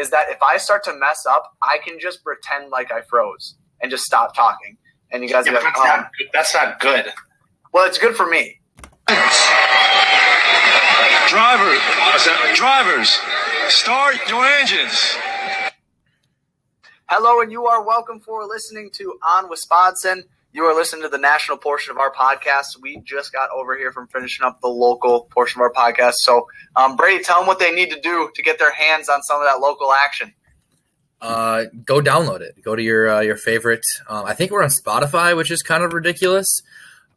is that if I start to mess up, I can just pretend like I froze and just stop talking. And you guys Yeah, are like, that's, um, not, good. that's not good. well, it's good for me. Driver, drivers, start your engines. Hello, and you are welcome for listening to On Wisconsin. You are listening to the national portion of our podcast. We just got over here from finishing up the local portion of our podcast. So, um, Brady, tell them what they need to do to get their hands on some of that local action. uh, go download it. Go to your uh, your favorite. Um, I think we're on Spotify, which is kind of ridiculous.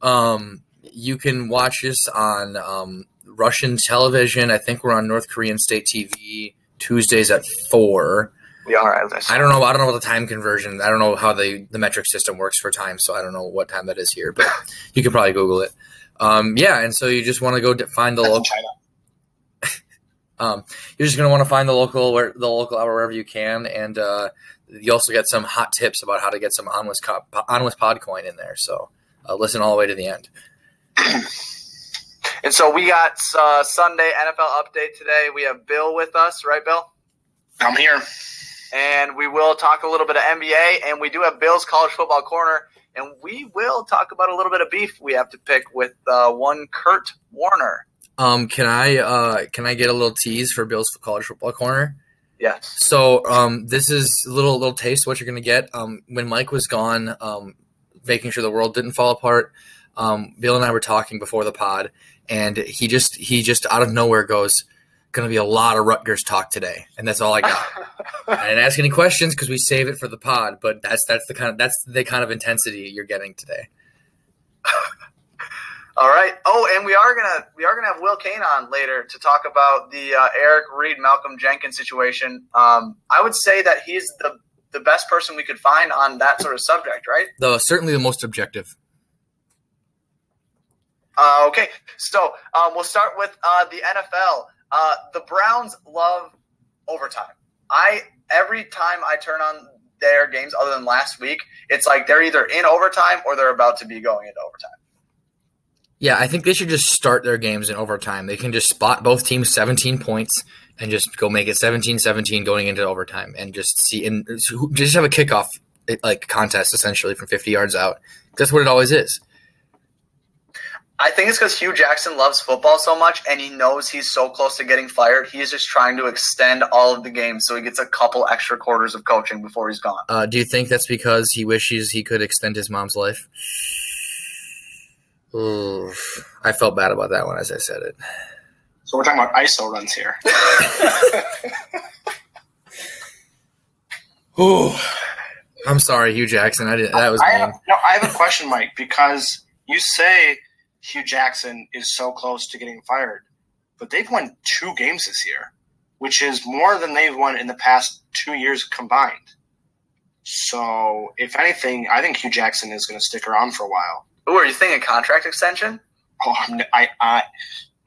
Um, you can watch this on um, Russian television. I think we're on North Korean state TV Tuesdays at four. We are. As I don't know. I don't know what the time conversion. I don't know how the the metric system works for time, so I don't know what time that is here. But you could probably Google it. Um, yeah, and so you just want to go find the local. China. Um, you're just gonna want to find the local where the local hour wherever you can, and uh, you also get some hot tips about how to get some on with on with Podcoin in there. So uh, listen all the way to the end. And so we got uh, Sunday NFL update today. We have Bill with us, right, Bill? I'm here. And we will talk a little bit of NBA, and we do have Bill's college football corner, and we will talk about a little bit of beef we have to pick with uh, one Kurt Warner. Um, can I uh, can I get a little tease for Bill's college football corner? Yes. So um, this is a little little taste of what you're gonna get. Um, when Mike was gone, um, making sure the world didn't fall apart. Um, Bill and I were talking before the pod, and he just he just out of nowhere goes, "Going to be a lot of Rutgers talk today," and that's all I got. I didn't ask any questions because we save it for the pod, but that's that's the kind of that's the kind of intensity you're getting today. All right. Oh, and we are gonna we are gonna have Will Kane on later to talk about the uh, Eric Reid Malcolm Jenkins situation. Um, I would say that he's the the best person we could find on that sort of subject, right? Though certainly the most objective. Uh, okay, so um, we'll start with uh, the NFL. Uh, the Browns love overtime. I every time I turn on their games, other than last week, it's like they're either in overtime or they're about to be going into overtime. Yeah, I think they should just start their games in overtime. They can just spot both teams 17 points and just go make it 17-17 going into overtime and just see and just have a kickoff like contest essentially from 50 yards out. That's what it always is. I think it's because Hue Jackson loves football so much, and he knows he's so close to getting fired. He is just trying to extend all of the games so he gets a couple extra quarters of coaching before he's gone. Uh, do you think that's because he wishes he could extend his mom's life? Oof. I felt bad about that one as I said it. So we're talking about ISO runs here. Ooh. I'm sorry, Hue Jackson. I didn't. that was I mean. have, no, I have a question, Mike, because you say Hue Jackson is so close to getting fired, but they've won two games this year, which is more than they've won in the past two years combined. So, if anything, I think Hue Jackson is going to stick around for a while. Ooh, are you thinking contract extension? Oh, I, I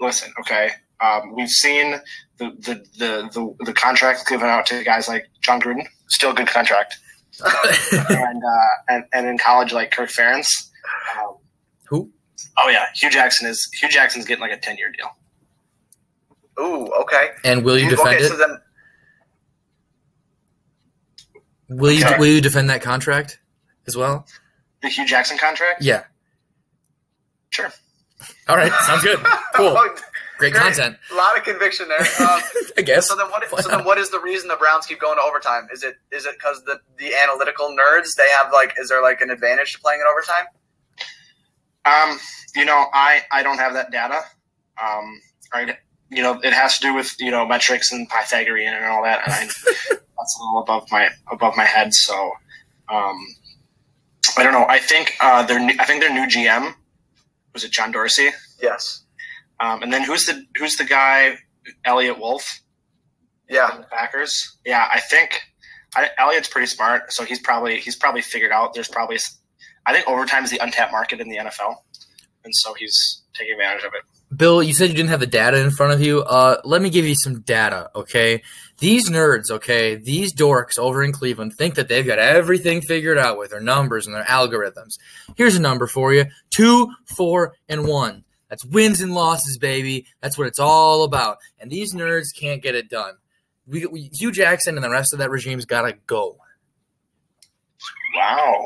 listen. Okay, um, we've seen the, the the the the contract given out to guys like Jon Gruden, still a good contract, and uh, and and in college like Kirk Ferentz. Um, Who? Oh yeah, Hue Jackson is Hue Jackson's getting like a ten year deal. Ooh, okay. And will you defend okay, it? so then will you Okay. will you defend that contract as well? The Hue Jackson contract. Yeah. Sure. All right. Sounds good. Cool. Great great. content. A lot of conviction there. Um, I guess. so then, what? So then, what is the reason the Browns keep going to overtime? Is it is it because the the analytical nerds they have like is there like an advantage to playing in overtime? Um, you know, I I don't have that data. Um, right. You know, it has to do with you know metrics and Pythagorean and all that, and I, that's a little above my above my head. So, um, I don't know. I think uh, their new, I think their new GM was it John Dorsey, Yes. um, and then who's the who's the guy Eliot Wolf Yeah. Packers? Yeah, I think I, Eliot's pretty smart, so he's probably he's probably figured out. There's probably I think overtime is the untapped market in the NFL, and so he's taking advantage of it. Bill, you said you didn't have the data in front of you. Uh, let me give you some data, okay? These nerds, okay, these dorks over in Cleveland think that they've got everything figured out with their numbers and their algorithms. Here's a number for you two, four, and one. That's wins and losses, baby. That's what it's all about. And these nerds can't get it done. we, we Hue Jackson and the rest of that regime's gotta go. Wow.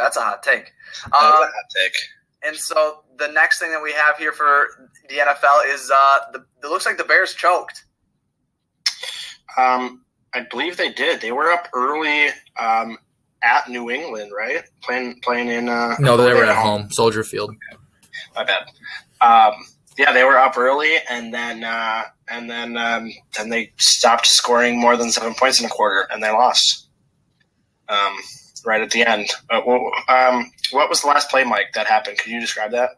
That's a hot take. That Um, a hot take. and so the next thing that we have here for the NFL is uh, the, it looks like the Bears choked. Um, I believe they did. They were up early um, at New England, right? Playing playing in. Uh, No, they were at home, Soldier Field. My bad. Um, yeah, they were up early, and then uh, and then um, then they stopped scoring more than seven points in a quarter, and they lost. Um, right at the end. Uh, well, um, what was the last play, Mike? That happened? Could you describe that?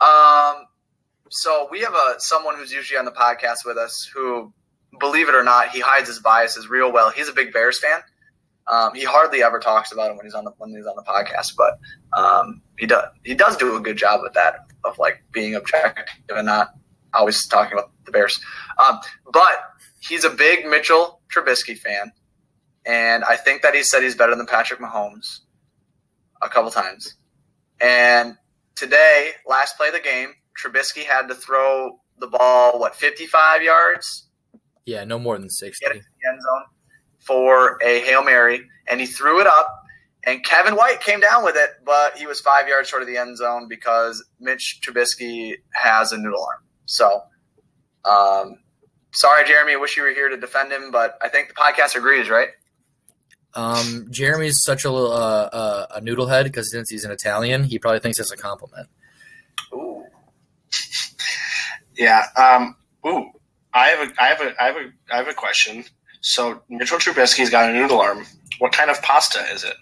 Um, so we have a someone who's usually on the podcast with us who, believe it or not, he hides his biases real well. He's a big Bears fan. Um, he hardly ever talks about him when he's on the when he's on the podcast, but um, he does he does do a good job with that of like being objective and not always talking about the Bears. Um, but he's a big Mitchell Trubisky fan, and I think that he said he's better than Patrick Mahomes a couple times. And today, last play of the game, Trubisky had to throw the ball what 55 yards Yeah, no more than sixty. get it to the end zone for a Hail Mary, and he threw it up. And Kevin White came down with it, but he was five yards short of the end zone because Mitch Trubisky has a noodle arm. So, um, sorry, Jeremy. I wish you were here to defend him, but I think the podcast agrees, right? Um, Jeremy's such a little uh, uh, a noodlehead because since he's an Italian, he probably thinks it's a compliment. Ooh. Yeah. Um, ooh, I have a, I have a, I have a, I have a question. So Mitchell Trubisky's got a noodle arm. What kind of pasta is it?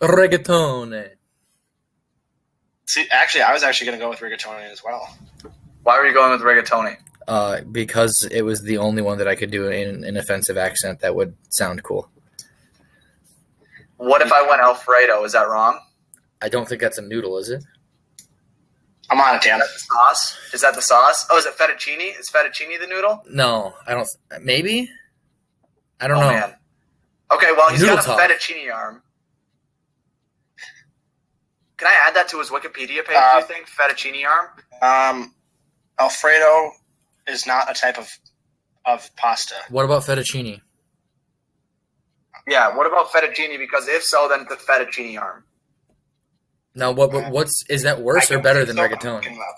Rigatoni. See, actually, I was actually going to go with rigatoni as well. Why were you going with rigatoni? Uh, because it was the only one that I could do in an offensive accent that would sound cool. What if I went Alfredo? Is that wrong? I don't think that's a noodle, is it? I'm on it, Dan. Is that the sauce? Is that the sauce? Oh, is it fettuccine? Is fettuccine the noodle? No, I don't. Maybe. I don't oh know. man. Okay, well he's Noodle got a talk. fettuccine arm. Can I add that to his Wikipedia page? Uh, do you think fettuccine arm? Um, Alfredo is not a type of of pasta. What about fettuccine? Yeah. What about fettuccine? Because if so, then the fettuccine arm. Now, what, what what's is that worse or better than so. Rigatoni? looking it up.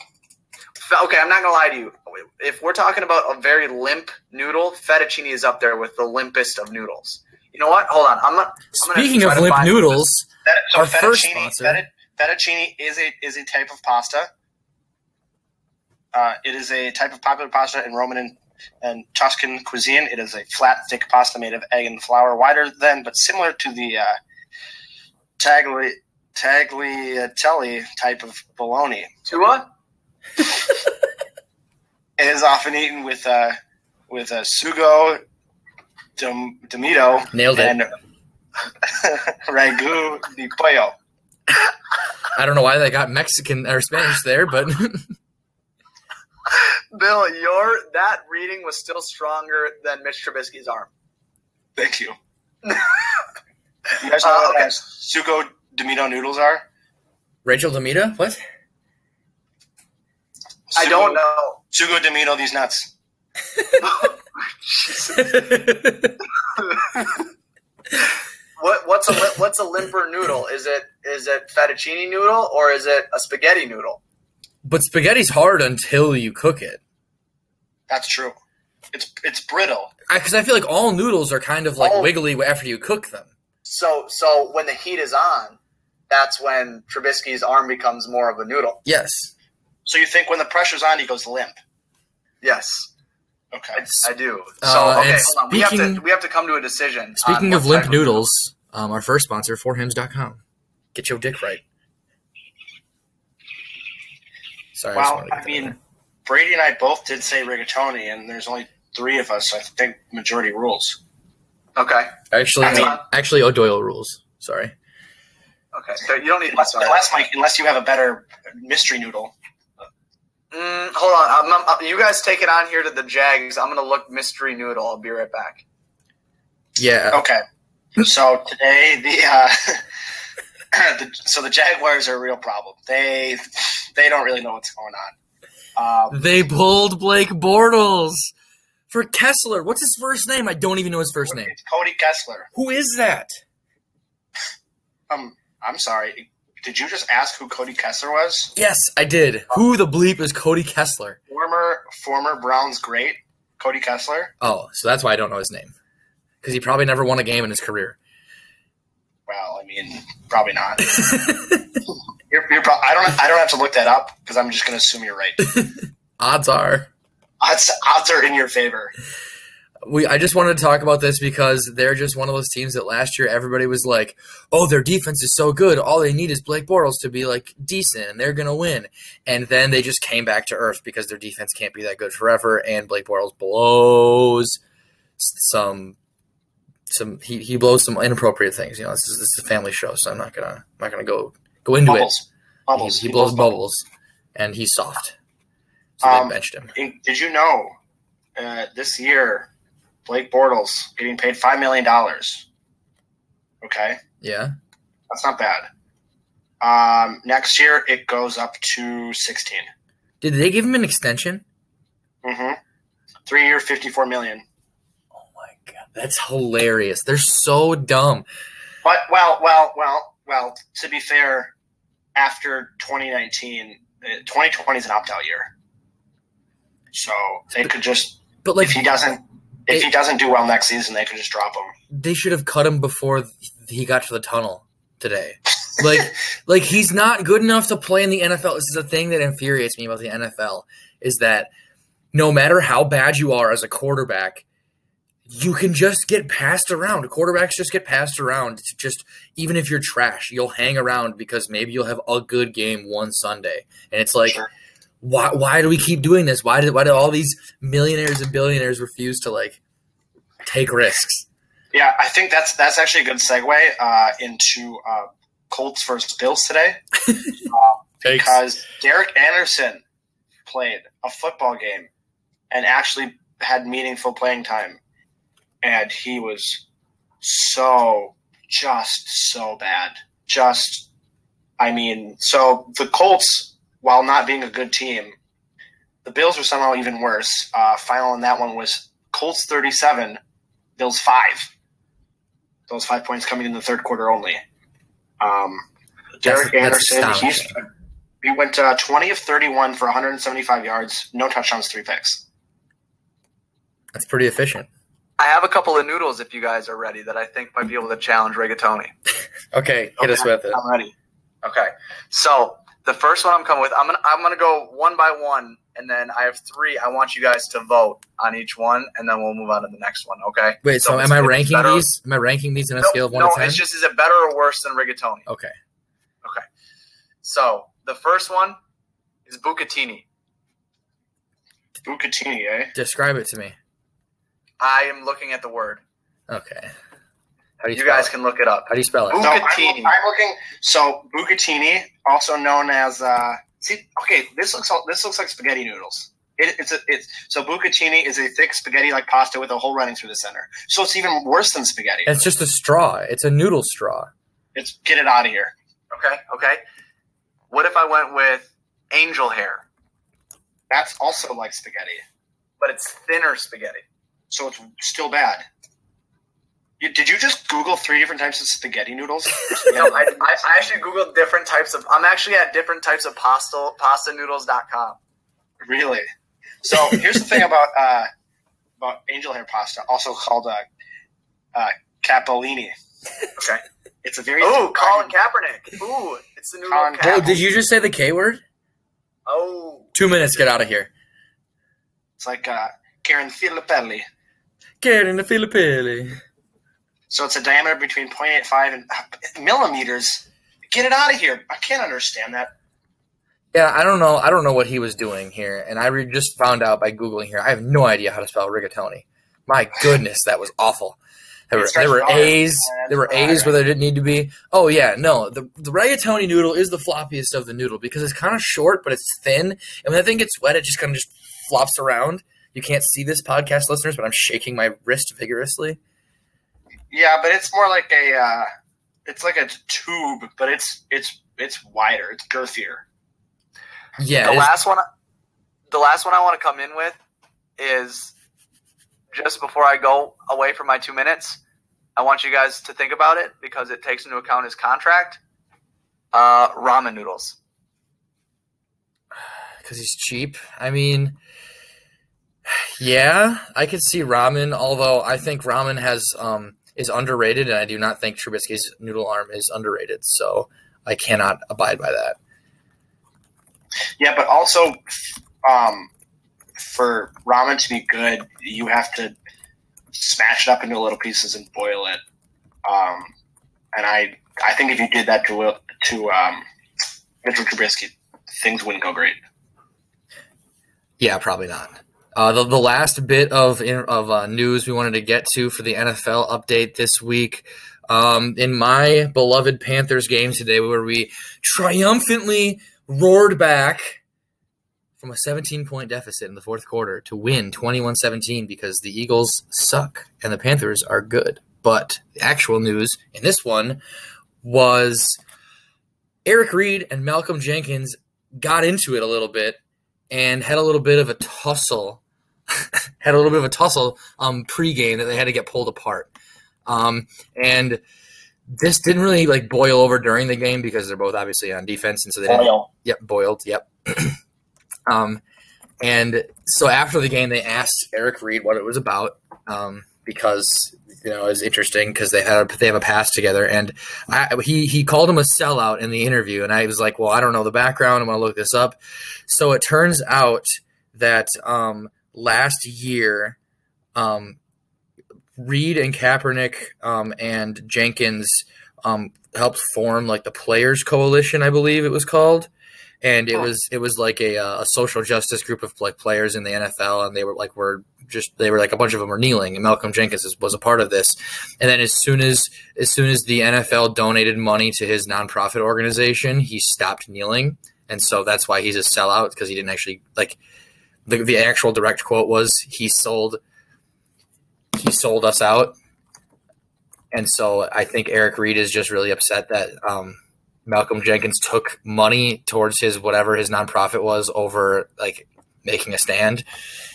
Fe- Okay, I'm not gonna lie to you. If we're talking about a very limp noodle, fettuccine is up there with the limpest of noodles. You know what? Hold on. I'm not. I'm Speaking of limp noodles, Fet- so Our first fettuccine, sponsor. fettu- fettuccine is a is a type of pasta. Uh, it is a type of popular pasta in Roman and, and Tuscan cuisine. It is a flat, thick pasta made of egg and flour, wider than but similar to the uh, tagli tagliatelle type of bologna. Tua. It is often eaten with uh, with a sugo, dom, domito, nailed it. and ragu de pollo. I don't know why they got Mexican or Spanish there, but Bill, your that reading was still stronger than Mitch Trubisky's arm. Thank you. you guys know Uh, what okay. sugo domito noodles are? Rachel Demita, what? I don't know. Sugo domito these nuts. What what's a li- what's a limper noodle? Is it is it fettuccine noodle or is it a spaghetti noodle? But spaghetti's hard until you cook it. That's true. It's it's brittle. Because I, feel like all noodles are kind of like Oh. wiggly after you cook them. So so when the heat is on, that's when Trubisky's arm becomes more of a noodle. Yes. So you think when the pressure's on, he goes limp? Yes, Okay. I, I do. So Uh, okay, and hold on. We have to speaking- we have to come to a decision. Speaking of limp noodles, um, our first sponsor, forhims.com. Get your dick right. Sorry, Well, wanted to I mean, there. Brady and I both did say rigatoni, and there's only three of us. So I think majority rules. Okay. actually, I mean- actually, O'Doyle rules. Sorry. Okay. So you don't need. Unless, sorry. unless Mike, unless you have a better mystery noodle. Mm, hold on. I'm, I'm- you guys take it on here to the Jags. I'm gonna look mystery noodle. I'll be right back. Yeah. Okay. So today the, uh, the so the Jaguars are a real problem. They they don't really know what's going on. Um, They pulled Blake Bortles For Kessler, what's his first name? I don't even know his first name. It's Cody Kessler. Who is that? Um, I'm sorry. Did you just ask who Cody Kessler was? Yes, I did. Who the bleep is Cody Kessler? Former former Browns great Cody Kessler. Oh, so that's why I don't know his name. Because he probably never won a game in his career. Well, I mean, probably not. you're, you're pro- I don't. I don't have to look that up because I'm just going to assume you're right. Odds are. Odds, odds are in your favor. We I just wanted to talk about this because they're just one of those teams that last year everybody was like, "Oh, their defense is so good. All they need is Blake Bortles to be like decent and they're going to win." And then they just came back to earth because their defense can't be that good forever and Blake Bortles blows some some he, he blows some inappropriate things. You know, this is this is a family show, so I'm not to I'm not going to go go into Bubbles. it. Bubbles. He, he blows bubbles and he's soft. So Um, they benched him. Did you know uh, this year Blake Bortles getting paid five million dollars? Okay, Yeah. that's not bad. Um, next year it goes up to sixteen. Did they give him an extension? Mm-hmm. Three year, fifty-four million. Oh my god, that's hilarious. They're so dumb. But well, well, well, well. To be fair, after 2019, uh, 2020 is an opt-out year, so they could just But like if he doesn't if It- he doesn't do well next season, they could just drop him. they should have cut him before he got to the tunnel today. Like like he's not good enough to play in the NFL. This is a thing that infuriates me about the NFL is that no matter how bad you are as a quarterback, you can just get passed around. Quarterbacks just get passed around. It's just even if you're trash, you'll hang around because maybe you'll have a good game one Sunday. And it's like Sure. why why do we keep doing this? Why did why do all these millionaires and billionaires refuse to like take risks? Yeah, I think that's that's actually a good segue uh, into uh, Colts versus Bills today because Derek Anderson played a football game and actually had meaningful playing time, and he was so just so bad. Just, I mean, so the Colts, while not being a good team, the Bills were somehow even worse. Uh, final in that one was Colts thirty-seven, Bills five. Those five points coming in the third quarter only. Um, Derek That's- that's Anderson, he's, he went uh, 20 of 31 for 175 yards, no touchdowns, three picks. That's pretty efficient. I have a couple of noodles if you guys are ready that I think might be able to challenge Rigatoni. Okay, hit us with it. I'm ready. Okay. So the first one I'm coming with, I'm gonna I'm gonna go one by one, and then I have three. I want you guys to vote on each one, and then we'll move on to the next one. Okay. Wait, so, So am I ranking better- these? Am I ranking these on a No, scale of one no, to ten? No, it's just is it better or worse than Rigatoni? Okay. Okay. So the first one is Bucatini. Bucatini, eh? Describe it to me. I am looking at the word. Okay. How do you, You guys it? can look it up. How do you spell it? Buc- No, I'm, I'm looking. So Bucatini, also known as uh, see, okay, this looks this looks like spaghetti noodles. It, it's a it's so bucatini is a thick spaghetti-like pasta with a hole running through the center. So it's even worse than spaghetti. It's just a straw. It's a noodle straw. It's get it out of here. Okay. Okay. What if I went with angel hair, That's also like spaghetti. but it's thinner spaghetti? So it's still bad. You, did you just Google three different types of spaghetti noodles? No, I, I, I actually googled different types of. I'm actually at different types of pasta pastanoodles.com. really? So here's the thing about uh, about angel hair pasta, also called uh, uh, capellini. Okay. It's a very oh Colin Kaepernick. Ooh, it's the noodle. Colin cap. Oh, did you just say the K word? Oh, Two minutes. Get out of here. It's like uh, Karen Filippelli. Get in the Filipili. So it's a diameter between 0.85 and uh, millimeters. Get it out of here! I can't understand that. Yeah, I don't know. I don't know what he was doing here, and I re- just found out by googling here. I have no idea how to spell rigatoni. My goodness, that was awful. There were, there were starts with R. A's. There were A's where there didn't need to be. Oh yeah, no. The the rigatoni noodle is the floppiest of the noodle because it's kind of short, but it's thin. And when that thing gets wet, it just kind of just flops around. You can't see this podcast, listeners, but I'm shaking my wrist vigorously. Yeah, but it's more like a uh, it's like a tube, but it's it's it's wider, it's girthier. Yeah, the last one. The last one I want to come in with is just before I go away for my two minutes, I want you guys to think about it because it takes into account his contract. Uh, ramen noodles. because he's cheap. I mean, yeah, I could see ramen. Although I think ramen has um is underrated, and I do not think Trubisky's noodle arm is underrated. So I cannot abide by that. Yeah, but also um, for ramen to be good, you have to smash it up into little pieces and boil it. Um, and I, I think if you did that to to um, Mitchell Trubisky, things wouldn't go great. Yeah, probably not. Uh, the, the last bit of of uh, news we wanted to get to for the NFL update this week. Um, in my beloved Panthers game today, where we triumphantly roared back from a 17 point deficit in the fourth quarter to win 21 17 because the Eagles suck and the Panthers are good. But the actual news in this one was Eric Reid and Malcolm Jenkins got into it a little bit and had a little bit of a tussle. had a little bit of a tussle um, pregame that they had to get pulled apart. Um, and this didn't really like boil over during the game because they're both obviously on defense, and so they didn't. Yep, boiled. Yep. um, and so after the game, they asked Eric Reid what it was about um, because you know it was interesting because they had they have a pass together, and I, he he called him a sellout in the interview, and I was like, well, I don't know the background. I'm gonna look this up. So it turns out that um, last year, um, Reid and Kaepernick um, and Jenkins um, helped form like the Players Coalition, I believe it was called, and it was it was like a, uh, a social justice group of like players in the NFL, and they were like were just they were like a bunch of them were kneeling, and Malcolm Jenkins was, was a part of this. And then as soon as as soon as the NFL donated money to his nonprofit organization, he stopped kneeling, and so that's why he's a sellout because he didn't actually like the the actual direct quote was he sold he sold us out. And so I think Eric Reid is just really upset that um, Malcolm Jenkins took money towards his whatever his nonprofit was over like making a stand,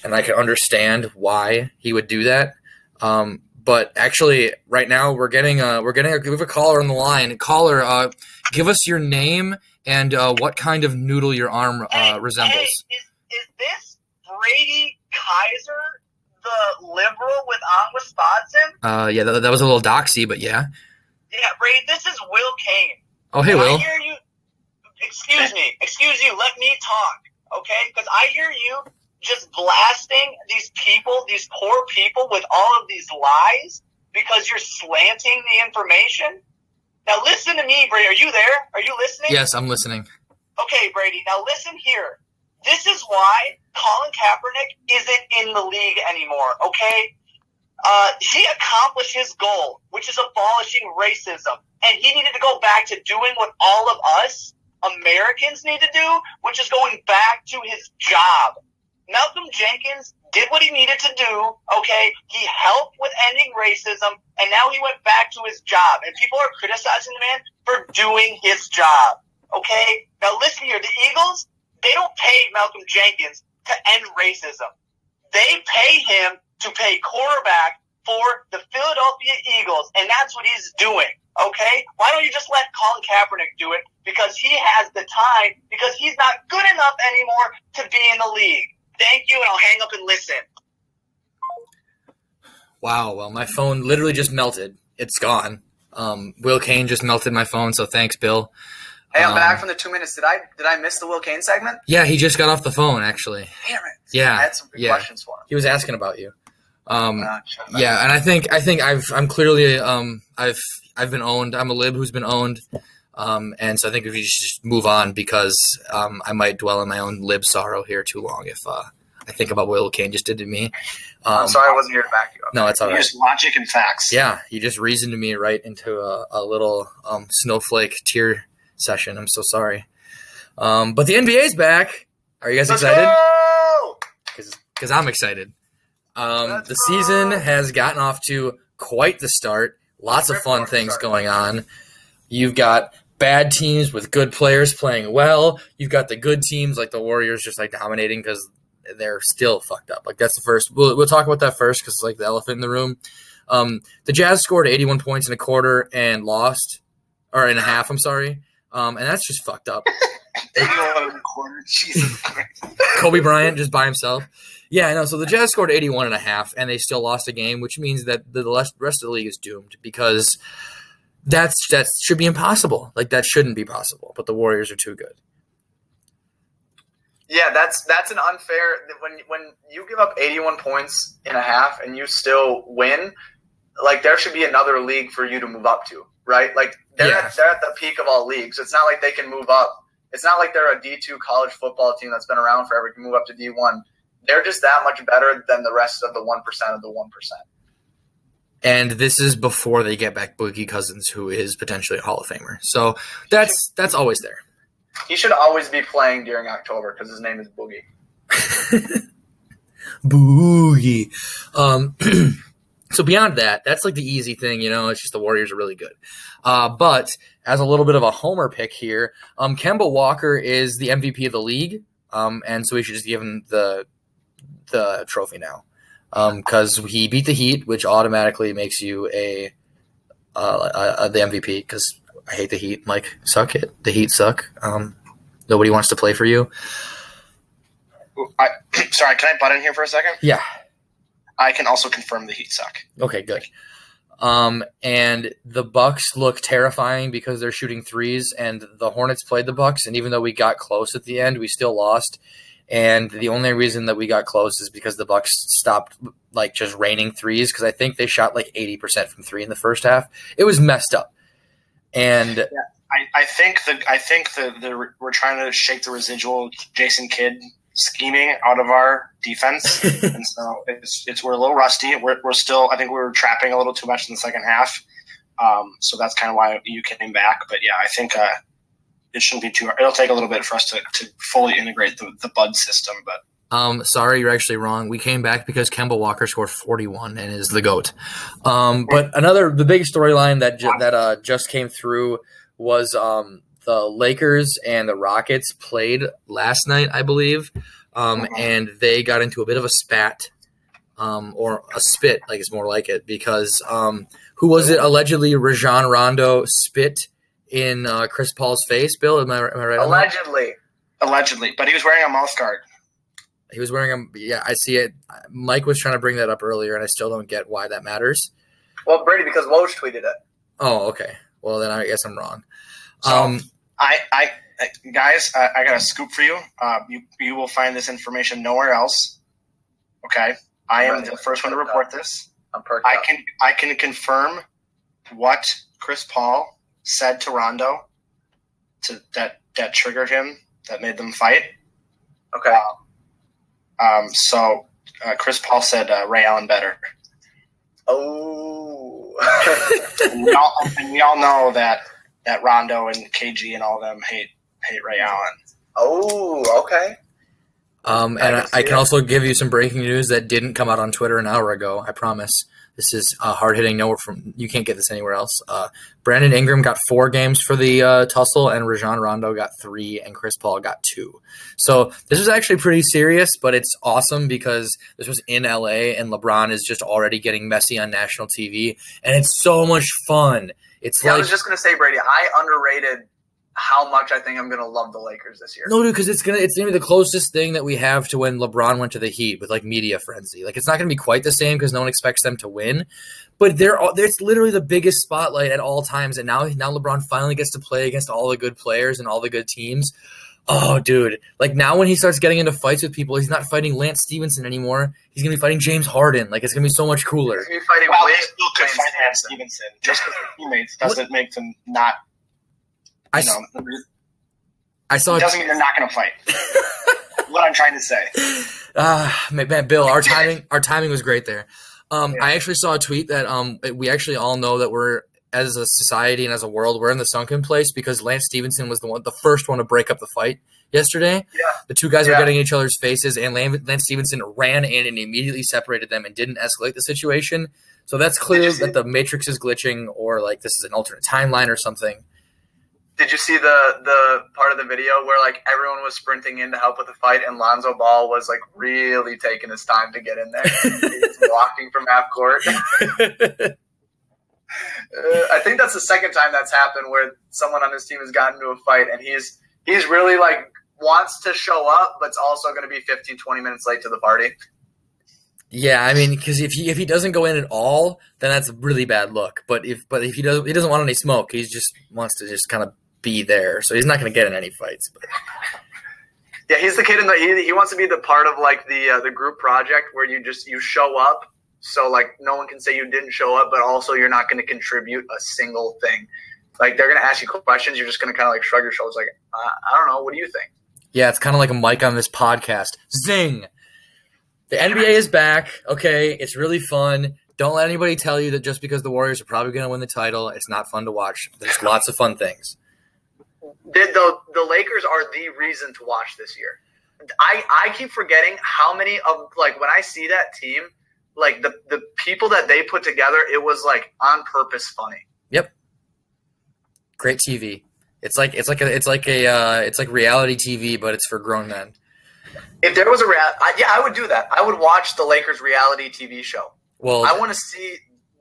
and I can understand why he would do that. Um, but actually, right now we're getting a we're getting a, we have a caller on the line. Caller, uh, give us your name and uh, what kind of noodle your arm uh, resembles. Hey, is, is this Brady Kaiser, the liberal with on Wisconsin? Uh, yeah, that, that was a little doxy, but yeah. Yeah, Brady, this is Will Kane. Oh, hey, Will. I hear you. Excuse me. Excuse you. Let me talk, okay? Because I hear you just blasting these people, these poor people, with all of these lies because you're slanting the information. Now listen to me, Brady. Are you there? Are you listening? Yes, I'm listening. Okay, Brady. Now listen here. This is why Colin Kaepernick isn't in the league anymore. Okay. Uh, he accomplished his goal, which is abolishing racism, and he needed to go back to doing what all of us Americans need to do, which is going back to his job. Malcolm Jenkins did what he needed to do. Okay, he helped with ending racism, and now he went back to his job. And people are criticizing the man for doing his job. Okay, now listen here. The Eagles, they don't pay Malcolm Jenkins to end racism. They pay him to pay quarterback for the Philadelphia Eagles, and that's what he's doing. Okay, why don't you just let Colin Kaepernick do it? Because he has the time. Because he's not good enough anymore to be in the league. Thank you, and I'll hang up and listen. Wow. Well, my phone literally just melted. It's gone. Um, Will Kane just melted my phone, so thanks, Bill. Hey, I'm Um, back from the two minutes. Did I did I miss the Will Kane segment? Yeah, he just got off the phone. Actually, Damn it! Yeah, I had some good yeah. questions for him. he was asking about you. Um, Uh, yeah, and I think I think I've I'm clearly um I've I've been owned. I'm a lib who's been owned. Um, and so I think if you just move on because um, I might dwell in my own lib sorrow here too long if uh, I think about what Will Kane just did to me. Um, I'm sorry I wasn't here to back you up. No, it's all right. Use logic and facts. Yeah, you just reasoned me right into a, a little um, snowflake tear session. I'm so sorry. Um, but the NBA's back. Are you guys Let's excited? Because I'm excited. Um, the go! season has gotten off to quite the start. Lots of fun things going on. You've got bad teams with good players playing well. You've got the good teams like the Warriors just like dominating because they're still fucked up. Like that's the first. We'll, we'll talk about that first because it's like the elephant in the room. Um, the Jazz scored 81 points in a quarter and lost, or in a half. I'm sorry. Um, and that's just fucked up. 81 and a quarter. Jesus Christ. Kobe Bryant just by himself. Yeah, I know. So the Jazz scored 81 and a half and they still lost a game, which means that the rest rest of the league is doomed because that's that should be impossible. Like that shouldn't be possible, but the Warriors are too good. Yeah, that's that's an unfair when when you give up 81 points in a half and you still win, like there should be another league for you to move up to, right? Like they're Yeah. at, they're at the peak of all leagues. It's not like they can move up. It's not like they're a D2 college football team that's been around forever can move up to D1. They're just that much better than the rest of the 1% of the 1%. And this is before they get back Boogie Cousins, who is potentially a Hall of Famer. So that's that's always there. He should always be playing during October because his name is Boogie. Boogie. Um, so beyond that, that's like the easy thing, you know. It's just the Warriors are really good. Uh, but as a little bit of a homer pick here, um, Kemba Walker is the MVP of the league, um, and so we should just give him the the trophy now because he beat the Heat, which automatically makes you a uh, uh, uh, the MVP. Because I hate the Heat, Mike. Suck it. The Heat suck. Um, nobody wants to play for you. I, sorry, can I butt in here for a second? Yeah. I can also confirm the Heat suck. Okay, good. Um, and the Bucks look terrifying because they're shooting threes, and the Hornets played the Bucks, and even though we got close at the end, we still lost. And the only reason that we got close is because the Bucks stopped like just raining threes because I think they shot like eighty percent from three in the first half. It was messed up, and I, I think the I think the, the we're trying to shake the residual Jason Kidd scheming out of our defense, and so it's it's we're a little rusty. We're, we're still I think we were trapping a little too much in the second half, um, so that's kind of why you came back. But yeah, I think uh, it shouldn't be too. It'll take a little bit for us to, to fully integrate the, the Bud system, but Um, sorry, you're actually wrong. We came back because Kemba Walker scored 41 and is the goat. Um, but another the big storyline that ju- that uh, just came through was um, the Lakers and the Rockets played last night, I believe, um, and they got into a bit of a spat. Um, or a spit, like it's more like it, because um, who was it? Allegedly, Rajon Rondo spit in uh, Chris Paul's face. Bill, am I, am I right? Allegedly. allegedly. But he was wearing a mouth guard. He was wearing a yeah, I see it. Mike was trying to bring that up earlier, and I still don't get why that matters. Well, Brady, because Woj tweeted it. Oh, okay. Well, then I guess I'm wrong. Um, I, I, guys, I, I got a scoop for you. Uh, you. You will find this information nowhere else. Okay, I am Right. the first one to report this. I'm perked I up. can I can confirm what Chris Paul said to Rondo to that that triggered him that made them fight. Okay. Um, so uh, Chris Paul said uh, Ray Allen better. Oh. We all and we all know that that Rondo and KG and all them hate hate Ray Allen. oh, okay. um, and can I, I can it. also give you some breaking news that didn't come out on Twitter an hour ago. I promise. This is a hard hitting note from you can't get this anywhere else. Uh, Brandon Ingram got four games for the uh, tussle, and Rajon Rondo got three, and Chris Paul got two. So this is actually pretty serious, but it's awesome because this was in LA, and LeBron is just already getting messy on national TV, and it's so much fun. It's Yeah, I was just gonna say, Brady. I underrated how much I think I'm gonna love the Lakers this year. No, dude, because it's gonna it's gonna be the closest thing that we have to when LeBron went to the Heat with like media frenzy. Like it's not gonna be quite the same because no one expects them to win, but they're all, it's literally the biggest spotlight at all times. And now now LeBron finally gets to play against all the good players and all the good teams. Oh, dude! Like now when he starts getting into fights with people, he's not fighting Lance Stephenson anymore. He's gonna be fighting James Harden. Like it's gonna be so much cooler. He's gonna be fighting Well, Wade still could Lance fight Lance Stephenson. Stephenson. Just because they're teammates doesn't make them not. I, You s- know, I saw it doesn't mean they're not going to fight. what I'm trying to say. Ah, man, man, Bill, our timing, our timing was great there. Um, I actually saw a tweet that um, we actually all know that we're as a society and as a world, we're in the sunken place because Lance Stephenson was the one, the first one to break up the fight yesterday. Yeah. The two guys were getting each other's faces, and Lance, Lance Stephenson ran in and immediately separated them and didn't escalate the situation. So that's clear see- that the Matrix is glitching, or like this is an alternate timeline or something. Did you see the the part of the video where like everyone was sprinting in to help with the fight, and Lonzo Ball was like really taking his time to get in there. He's walking from half court. Uh, I think that's the second time that's happened where someone on his team has gotten into a fight, and he's he's really like wants to show up, but's also going to be 15, 20 minutes late to the party. Yeah, I mean, because if he if he doesn't go in at all, then that's a really bad look. But if but if he doesn't he doesn't want any smoke, he just wants to just kind of be there. So he's not going to get in any fights. But Yeah, he's the kid in the he, he wants to be the part of like the uh, the group project where you just you show up so like no one can say you didn't show up, but also you're not going to contribute a single thing. Like they're going to ask you questions, you're just going to kind of like shrug your shoulders, like I, I don't know, what do you think? yeah, it's kind of like a mic on this podcast. Zing. The NBA is back. Okay, it's really fun. Don't let anybody tell you that just because the Warriors are probably going to win the title, it's not fun to watch. There's lots of fun things. The, the the Lakers are the reason to watch this year. I I keep forgetting how many of like when I see that team, like the the people that they put together, it was like on purpose funny. Yep. Great TV. It's like it's like a it's like a uh, it's like reality TV, but it's for grown men. If there was a real, I, yeah, I would do that. I would watch the Lakers reality TV show. Well, I want to see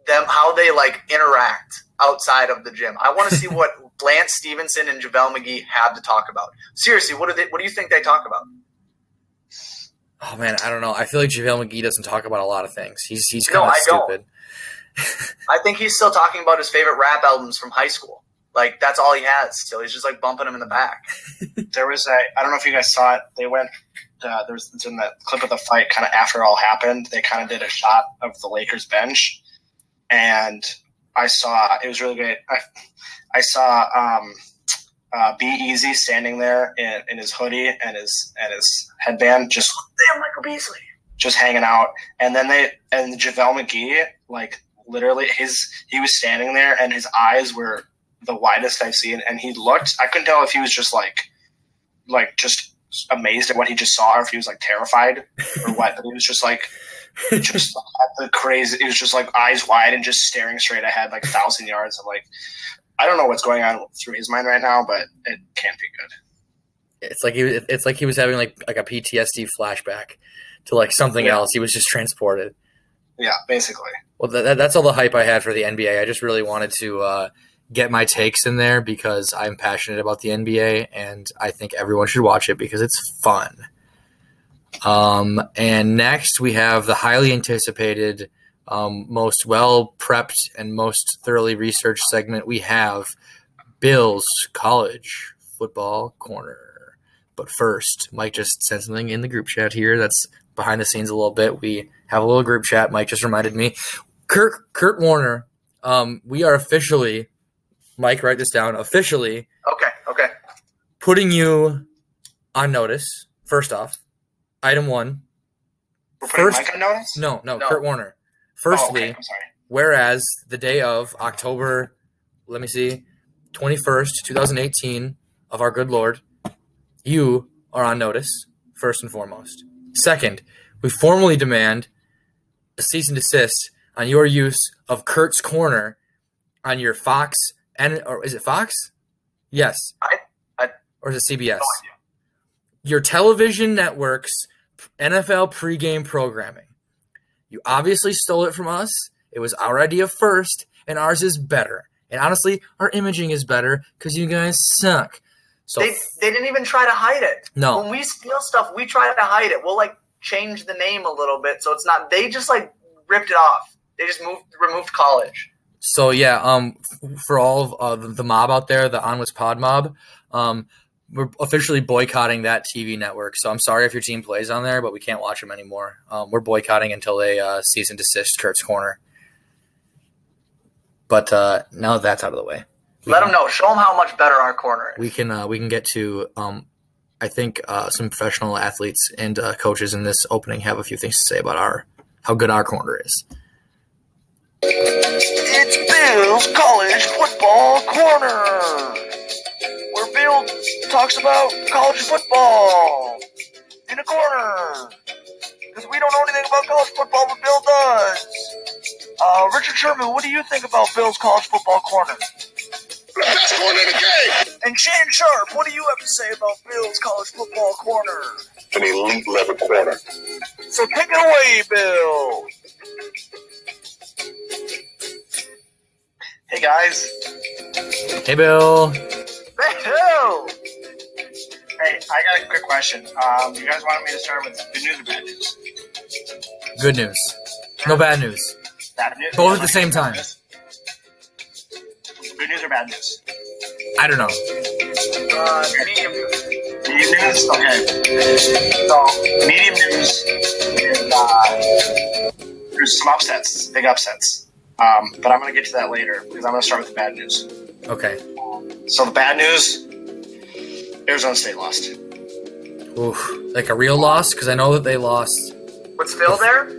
them how they like interact outside of the gym. I want to see what Lance Stephenson and JaVale McGee have to talk about. Seriously, what do they? What do you think they talk about? Oh man, I don't know. I feel like JaVale McGee doesn't talk about a lot of things. He's he's kind of I don't. stupid. I think he's still talking about his favorite rap albums from high school. Like that's all he has. Still, he's just like bumping him in the back. There was a I don't know if you guys saw it. They went uh, there was it's in that clip of the fight kind of after it all happened. They kind of did a shot of the Lakers bench, and I saw it was really great. I, I saw um, uh, B-Easy standing there in, in his hoodie and his and his headband, just Damn, Michael Beasley. just hanging out. And then they and JaVale McGee, like literally his he was standing there and his eyes were the widest I've seen and he looked I couldn't tell if he was just like like just amazed at what he just saw or if he was like terrified or what, but he was just like just the crazy he was just like eyes wide and just staring straight ahead like a thousand yards of like I don't know what's going on through his mind right now, but it can't be good. It's like he was- it's like he was having like like a PTSD flashback to like something Yeah. else. He was just transported. Yeah, basically. Well, that, that's all the hype I had for the NBA. I just really wanted to uh, get my takes in there because I'm passionate about the NBA and I think everyone should watch it because it's fun. Um, and next we have the highly anticipated, um, most well prepped and most thoroughly researched segment we have Bill's College Football Corner. But first, Mike just sent something in the group chat here that's behind the scenes a little bit. We have a little group chat. Mike just reminded me. Kurt Kurt Warner, um, we are officially, Mike, write this down. Officially Okay, okay. putting you on notice. First off, item one. We're First- Mike on notice? No, no, No. Kurt Warner. Oh, Firstly, okay, whereas the day of October, let me see, twenty first, two thousand eighteen, of our good Lord, you are on notice. First and foremost. Second, we formally demand a cease and desist on your use of Kurt's Corner on your Fox and or is it Fox? Yes. I- I- or is it CBS? No. Your television network's NFL pregame programming. You obviously stole it from us. It was our idea first, and ours is better. And honestly, our imaging is better because you guys suck. So They they didn't even try to hide it. no, When we steal stuff, we try to hide it. We'll like change the name a little bit so it's not. They just like ripped it off. They just moved removed college. So yeah, um, f- for all of uh, the, the mob out there, the Onwards Pod mob, um, we're officially boycotting that TV network. So I'm sorry if your team plays on there, but we can't watch them anymore. Um, we're boycotting until they uh, cease and desist Kurt's Corner. But uh, now that that's out of the way, we Let can- them know. Show them how much better our corner is. we can uh, we can get to um, I think uh, some professional athletes and uh, coaches in this opening have a few things to say about our how good our corner is. It's Bill's College Football Corner, where Bill talks about college football in a corner. Because we don't know anything about college football, but Bill does. Uh, Richard Sherman, what do you think about Bill's College Football Corner? The Best corner in the game. And Shannon Sharpe, what do you have to say about Bill's college football corner? An elite level corner. So take it away, Bill. Hey guys. Hey, Bill. Bill. Hey, I got a quick question. Um, you guys wanted me to start with good news or bad news? Good news. No bad news. Bad news. Both at the same time. Good news or bad news? I don't know. Uh, medium. Medium news? Okay. So, medium news is uh, there's some upsets, big upsets. Um, but I'm going to get to that later because I'm going to start with the bad news. Okay. So, the bad news Arizona State lost. Oof. Like a real loss? Because I know that they lost. Was Phil there?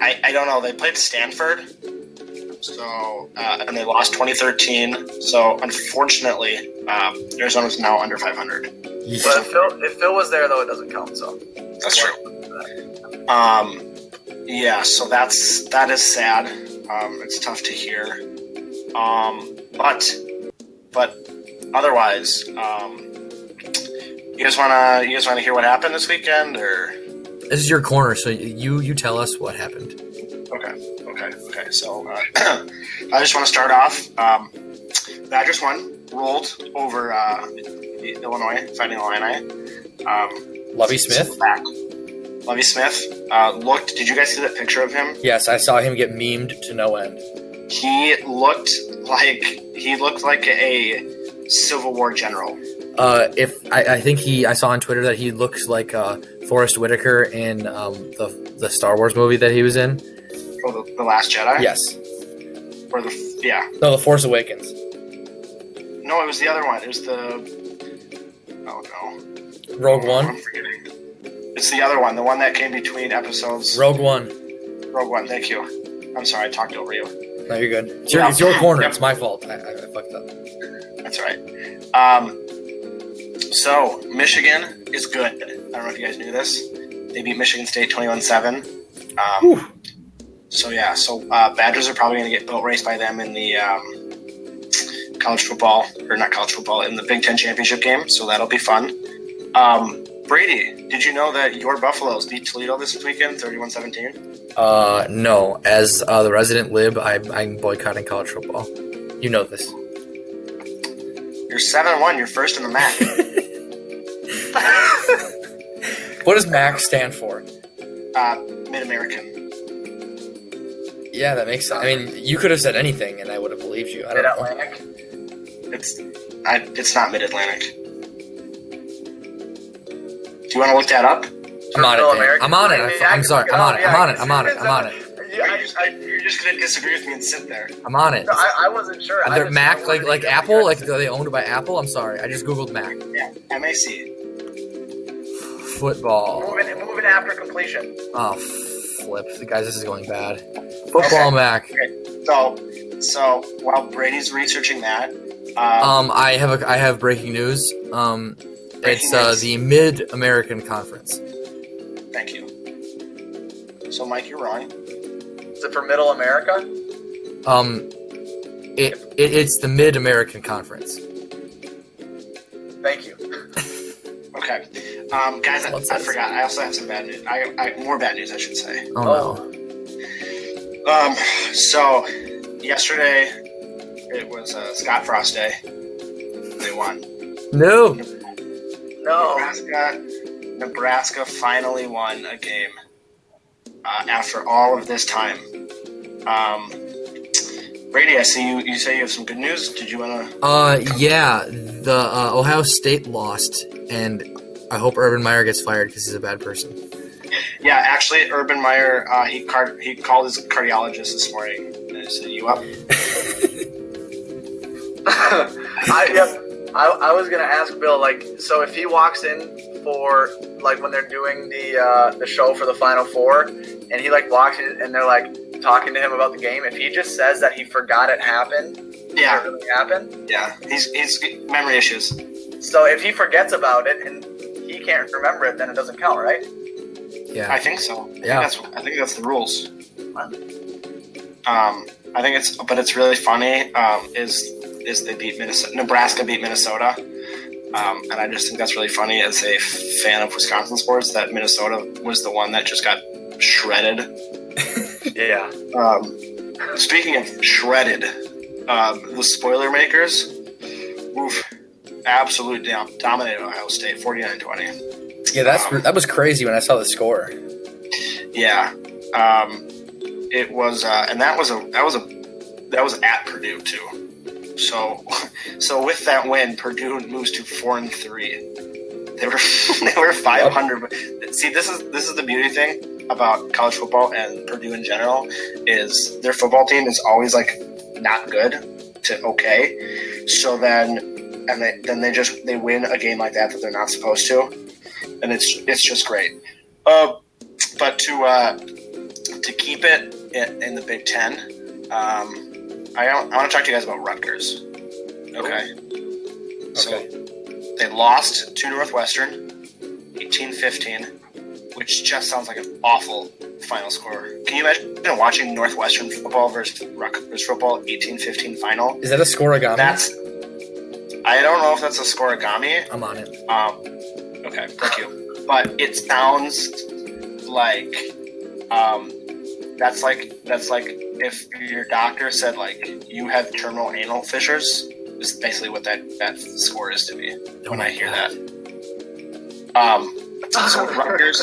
I, I don't know. They played Stanford. So, uh, and they lost 2013. So, unfortunately, um, Arizona's now under 500. But if Phil, if Phil was there, though, it doesn't count. So That's true. Um, yeah, so that's that is sad. Um, it's tough to hear. Um, but but otherwise, um, you guys wanna you guys wanna hear what happened this weekend or This is your corner, so you you tell us what happened. okay okay okay. So uh, I just want to start off. Um, Badgers won, rolled over uh, Illinois, fighting Illini. Um, Lovie Smith? back. Lovie Smith uh, looked. Did you guys see that picture of him? Yes, I saw him get memed to no end. He looked like he looked like a Civil War general. Uh, if I, I think he, I saw on Twitter that he looks like uh, Forest Whitaker in um, the the Star Wars movie that he was in. For the, the Last Jedi. Yes, Or the yeah. no, the Force Awakens. No, it was the other one. It was the. Oh no. Rogue One? I'm forgetting. It's the other one, the one that came between episodes. Rogue One. Rogue One. Thank you. I'm sorry, I talked over you. No, you're good. It's your, it's your corner. Yep. It's my fault. I, I, I fucked up. That's right. Um, so Michigan is good. I don't know if you guys knew this. They beat Michigan State 21-7. Um, so yeah, so uh, Badgers are probably going to get boat raced by them in the um, college football or not college football in the Big Ten championship game. So that'll be fun. Um, Brady, did you know that your Buffaloes beat Toledo this weekend, 31-17? Uh, no. As uh, the resident lib, I, I'm boycotting college football. You know this. You're 7-1. You're first in the MAC. What does MAC stand for? uh, Mid-American. Yeah, that makes sense. I mean, you could have said anything, and I would have believed you. I don't Mid know. Atlantic. It's I, it's not Mid-Atlantic. Do you want to look that up? I'm on it. Dan. I'm on it. I mean, I- I I'm sorry. I'm on it. I'm on it. I'm on it. I'm on on- it. You're I, just, I, you're just gonna disagree with me and sit there. I'm on it. no, I, I wasn't sure. They're just- Mac like like Apple, like are they owned by Apple? I'm sorry, I just googled Mac Yeah, MAC. football. Moving, moving after completion. Oh, flip, the guys, this is going bad. Football Mac. Okay. So, so while Brady's researching that, um, Um, I have a I have breaking news. Um, it's uh, the Mid American Conference. thank you. So, Mike, you're wrong. Is it for Middle America? Um, it, it it's the Mid American Conference. Thank you. Okay, um, guys, I, I forgot. I also have some bad news. I, I more bad news, I should say. Oh, no. Um, so yesterday it was uh, Scott Frost Day. They won. No. No. Nebraska, Nebraska finally won a game uh, after all of this time. Um, Brady, I see you. You say you have some good news. Did you want to? Uh, yeah, the uh, Ohio State lost, and I hope Urban Meyer gets fired because he's a bad person. Yeah, actually, Urban Meyer. Uh, he card, he called his cardiologist this morning. And I said, "You up?" I, yep. I, I was gonna ask Bill, like, so if he walks in for like when they're doing the uh, the show for the Final Four, and he like walks in and they're like talking to him about the game, if he just says that he forgot it happened, it Yeah, really happened. yeah. He's he's memory issues. So if he forgets about it and he can't remember it, then it doesn't count, right? Yeah, I think so. I think Yeah. that's I think that's the rules. Um, I think it's but it's really funny. Um, is is they beat Minnesota. Nebraska beat Minnesota, um, and I just think that's really funny as a fan of Wisconsin sports that Minnesota was the one that just got shredded. Yeah. Um, speaking of shredded, um, the spoiler makers, oof, absolutely dom- dominated Ohio State, 49-20. Yeah, that's that was crazy when I saw the score. Yeah, um, it was, uh, and that was a that was a that was at Purdue too. So, so with that win, Purdue moves to four and three. They were they were five hundred. See, this is this is the beauty thing about college football and Purdue in general is their football team is always like not good to okay. So then, and they, then they just they win a game like that that they're not supposed to, and it's it's just great. Uh, but to uh, to keep it in, in the Big Ten, um, I, I want to talk to you guys about Rutgers. Okay. So they lost to Northwestern, 18-15, which just sounds like an awful final score. Can you imagine watching Northwestern football versus Rutgers football 18-15 final? Is that a scorigami? That's I don't know if that's a scorigami. I'm on it. Um, okay, thank you. But it sounds like um, that's like that's like if your doctor said like you have terminal anal fissures. Is basically what that that score is to me when I hear that. Um, so Rutgers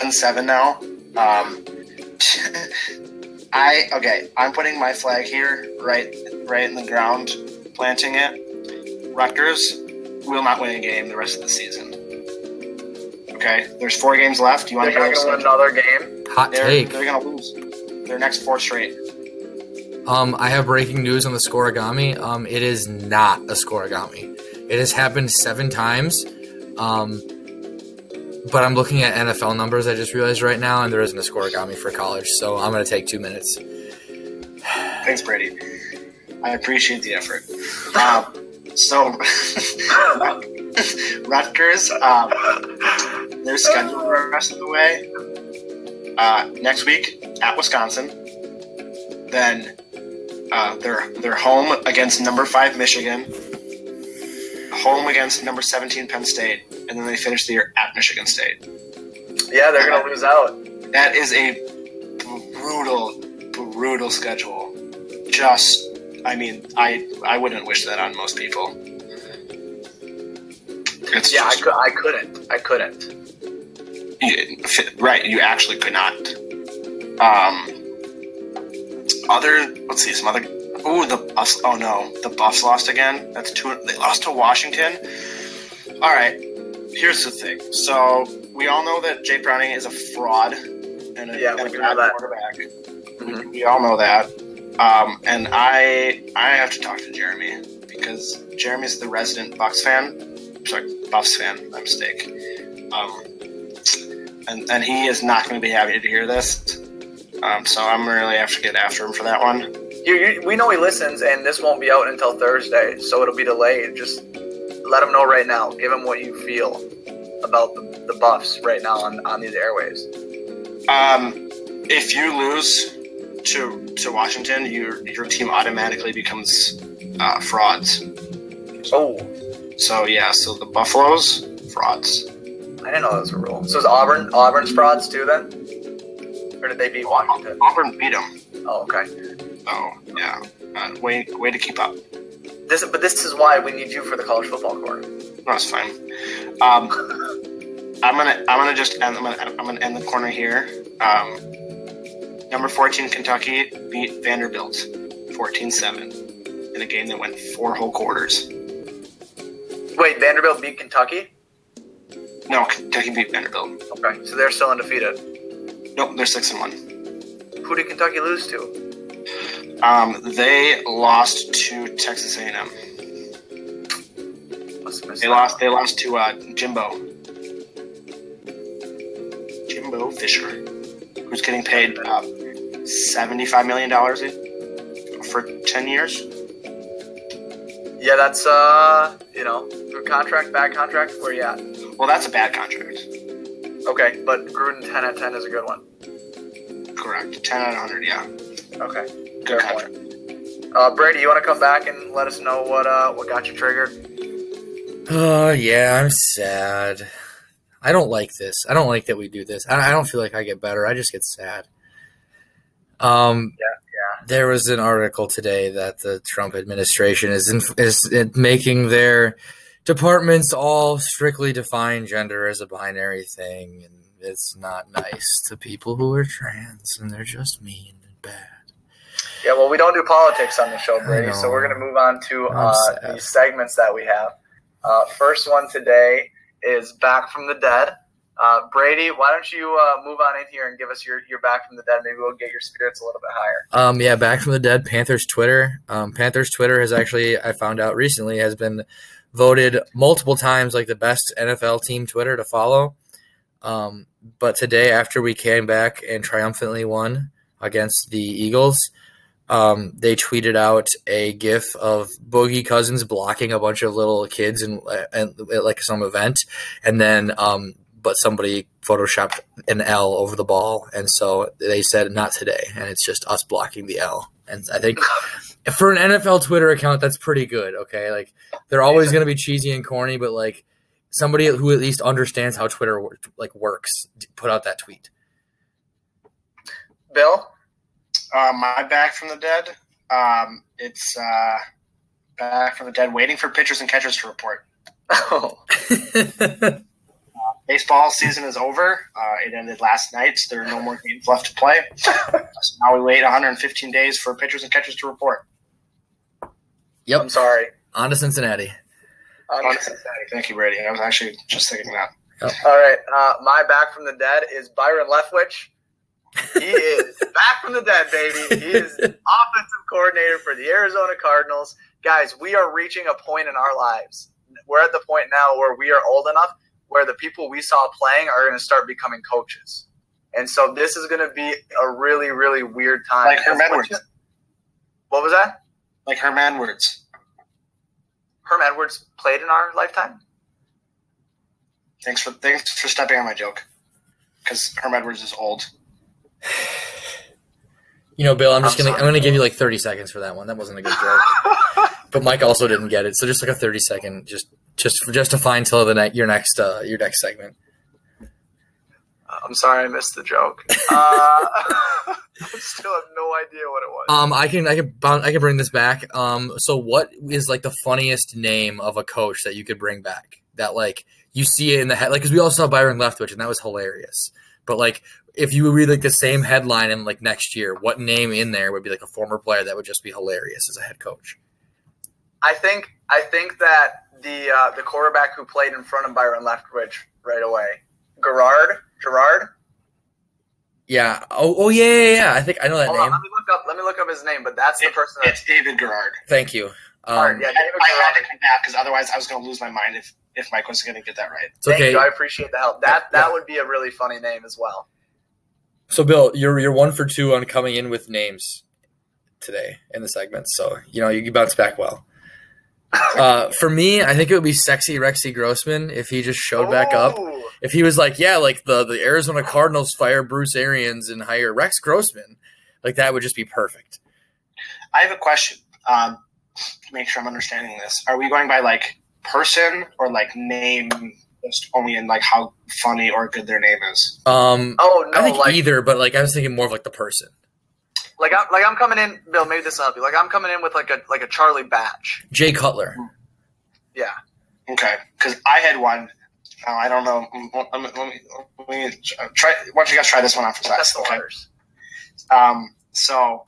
and seven now. Um, I okay. I'm putting my flag here, right, right in the ground, planting it. Rutgers will not win a game the rest of the season. Okay, there's four games left. You want to not go? going to win another game. Hot They're, take. they're gonna lose their next four straight. Um, I have breaking news on the scorigami. Um, it is not a scorigami. It has happened seven times. Um, but I'm looking at NFL numbers. I just realized right now, and there isn't a scorigami for college. So I'm going to take two minutes. Thanks, Brady. I appreciate the effort. Um, so, Rutgers, um, their schedule for the rest of the way. Uh, next week at Wisconsin. Then uh, they're they're home against number five Michigan. Home against number seventeen Penn State, and then they finish the year at Michigan State. Yeah, they're going to lose out. That is a brutal, brutal schedule. Just, I mean, I I wouldn't wish that on most people. It's Yeah, I, just, could, I couldn't. I couldn't. right. You actually could not. Um, other, let's see, some other. Oh, the Buffs. Oh no, the Buffs lost again. That's two. They lost to Washington. All right. Here's the thing. So we all know that Jake Browning is a fraud and a, Yeah, and we do bad quarterback. Mhm. We all know that. Um, and I I have to talk to Jeremy because Jeremy's the resident Bucks fan. Sorry, Buffs fan. My mistake. Um, and and he is not going to be happy to hear this. Um, so I'm really have to get after him for that one. You, you, we know he listens, and this won't be out until Thursday, so it'll be delayed. Just let him know right now. Give him what you feel about the, the Buffs right now on, on these airways. Um, if you lose to to Washington, your your team automatically becomes uh, frauds. Oh, So yeah, so the Buffaloes frauds. I didn't know that was a rule. So is Auburn Auburn's frauds too then, or did they beat Washington? Auburn beat them. Oh, okay. So yeah, uh, way way to keep up. This, but this is why we need you for the college football corner. That's fine. Um, I'm gonna I'm gonna just end I'm gonna, I'm gonna end the corner here. Um, number 14 Kentucky beat Vanderbilt 14-7 in a game that went four whole quarters. Wait, Vanderbilt beat Kentucky. No, Kentucky beat Vanderbilt. Okay, so they're still undefeated. Nope, they're six and one. Who did Kentucky lose to? Um, they lost to Texas A&M. Must have missed They lost. They lost to uh, Jimbo. Jimbo Fisher, who's getting paid uh, seventy-five million dollars for ten years. Yeah, that's uh, you know, good contract, bad contract. Where you at? Well, that's a bad contract. Okay, but Gruden ten at ten is a good one. Correct. Ten out of hundred. Yeah, Okay, good Fair contract. Uh, Brady, you want to come back and let us know what uh, what got you triggered? Oh yeah, I'm sad. I don't like this. I don't like that we do this. I, I don't feel like I get better. I just get sad. Um, Yeah, yeah. There was an article today that the Trump administration is in, is making their departments all strictly define gender as a binary thing, and it's not nice to people who are trans, and they're just mean and bad. Yeah, well, we don't do politics on the show, Brady, so we're going to move on to uh, the segments that we have. Uh, first one today is Back from the Dead. Uh, Brady, why don't you uh, move on in here and give us your, your Back from the Dead? Maybe we'll get your spirits a little bit higher. Um, yeah, back from the dead. Panthers Twitter. Um, Panthers Twitter has actually, I found out recently, has been voted multiple times like the best NFL team Twitter to follow. Um, but today, after we came back and triumphantly won against the Eagles, um, they tweeted out a GIF of Boogie Cousins blocking a bunch of little kids and like some event, and then um, but somebody photoshopped an L over the ball, and so they said not today, and it's just us blocking the L. And I think for an NFL Twitter account, that's pretty good. Okay, like they're always going to be cheesy and corny, but like somebody who at least understands how Twitter like works put out that tweet. Bill? Uh, my back from the dead. Um, it's uh, back from the dead, waiting for pitchers and catchers to report. Oh, Baseball season is over. Uh, it ended last night. so There are no more games left to play. so now we wait 115 days for pitchers and catchers to report. Yep. I'm sorry. on to Cincinnati. Um, Thank you, Brady. I was actually just thinking that. All right. Uh, my Back from the Dead is Byron Leftwich. He is back from the dead, baby. He is offensive coordinator for the Arizona Cardinals. Guys, we are reaching a point in our lives. We're at the point now where we are old enough where the people we saw playing are going to start becoming coaches. And so this is going to be a really, really weird time. Like Herm Edwards. What was that? Like Herm Edwards. Herm Edwards played in our lifetime? Thanks for thanks for stepping on my joke. Because Herm Edwards is old. You know, Bill, I'm just I'm gonna I'm gonna give you like 30 seconds for that one. That wasn't a good joke. but Mike also didn't get it, so just like a 30 second, just just just to find till the ne- your next uh, your next segment. I'm sorry I missed the joke. Uh, I still have no idea what it was. Um, I can I can bound, I can bring this back. Um, so what is like the funniest name of a coach that you could bring back? That like you see it in the head, like because we all saw Byron Leftwich and that was hilarious. But like if you would read like the same headline in like next year, what name in there would be like a former player that would just be hilarious as a head coach? I think I think that the uh, the quarterback who played in front of Byron Leftwich right away, Garrard Garrard. Yeah. Oh, oh yeah, yeah, yeah. I think I know that Hold on, name. let me look up. Let me look up his name. But that's the It- person. That, it's David Garrard. Thank you. Um, Alright, yeah, David I had to come back because otherwise I was going to lose my mind if, if Mike was going to get that right. It's Thank okay. you. I appreciate the help. That Yeah. that would be a really funny name as well. So, Bill, you're you're one for two on coming in with names today in the segments. So you know you bounce back well. Uh, for me, I think it would be sexy Rexy Grossman if he just showed back up. If he was like, yeah, like the the Arizona Cardinals fire Bruce Arians and hire Rex Grossman, like that would just be perfect. I have a question. Um, to make sure I'm understanding this, are we going by like person or like name, just only in like how funny or good their name is? Um, Oh no! I think like either, but like I was thinking more of like the person. Like I'm like I'm coming in. Bill, maybe this will help you. Like I'm coming in with like a like a Charlie Batch. Jay Cutler. Yeah. Okay, because I had one. Uh, I don't know. Mm, Let me, let me, let me try. Why don't you guys try this one out for size? That's the Okay. Um, so,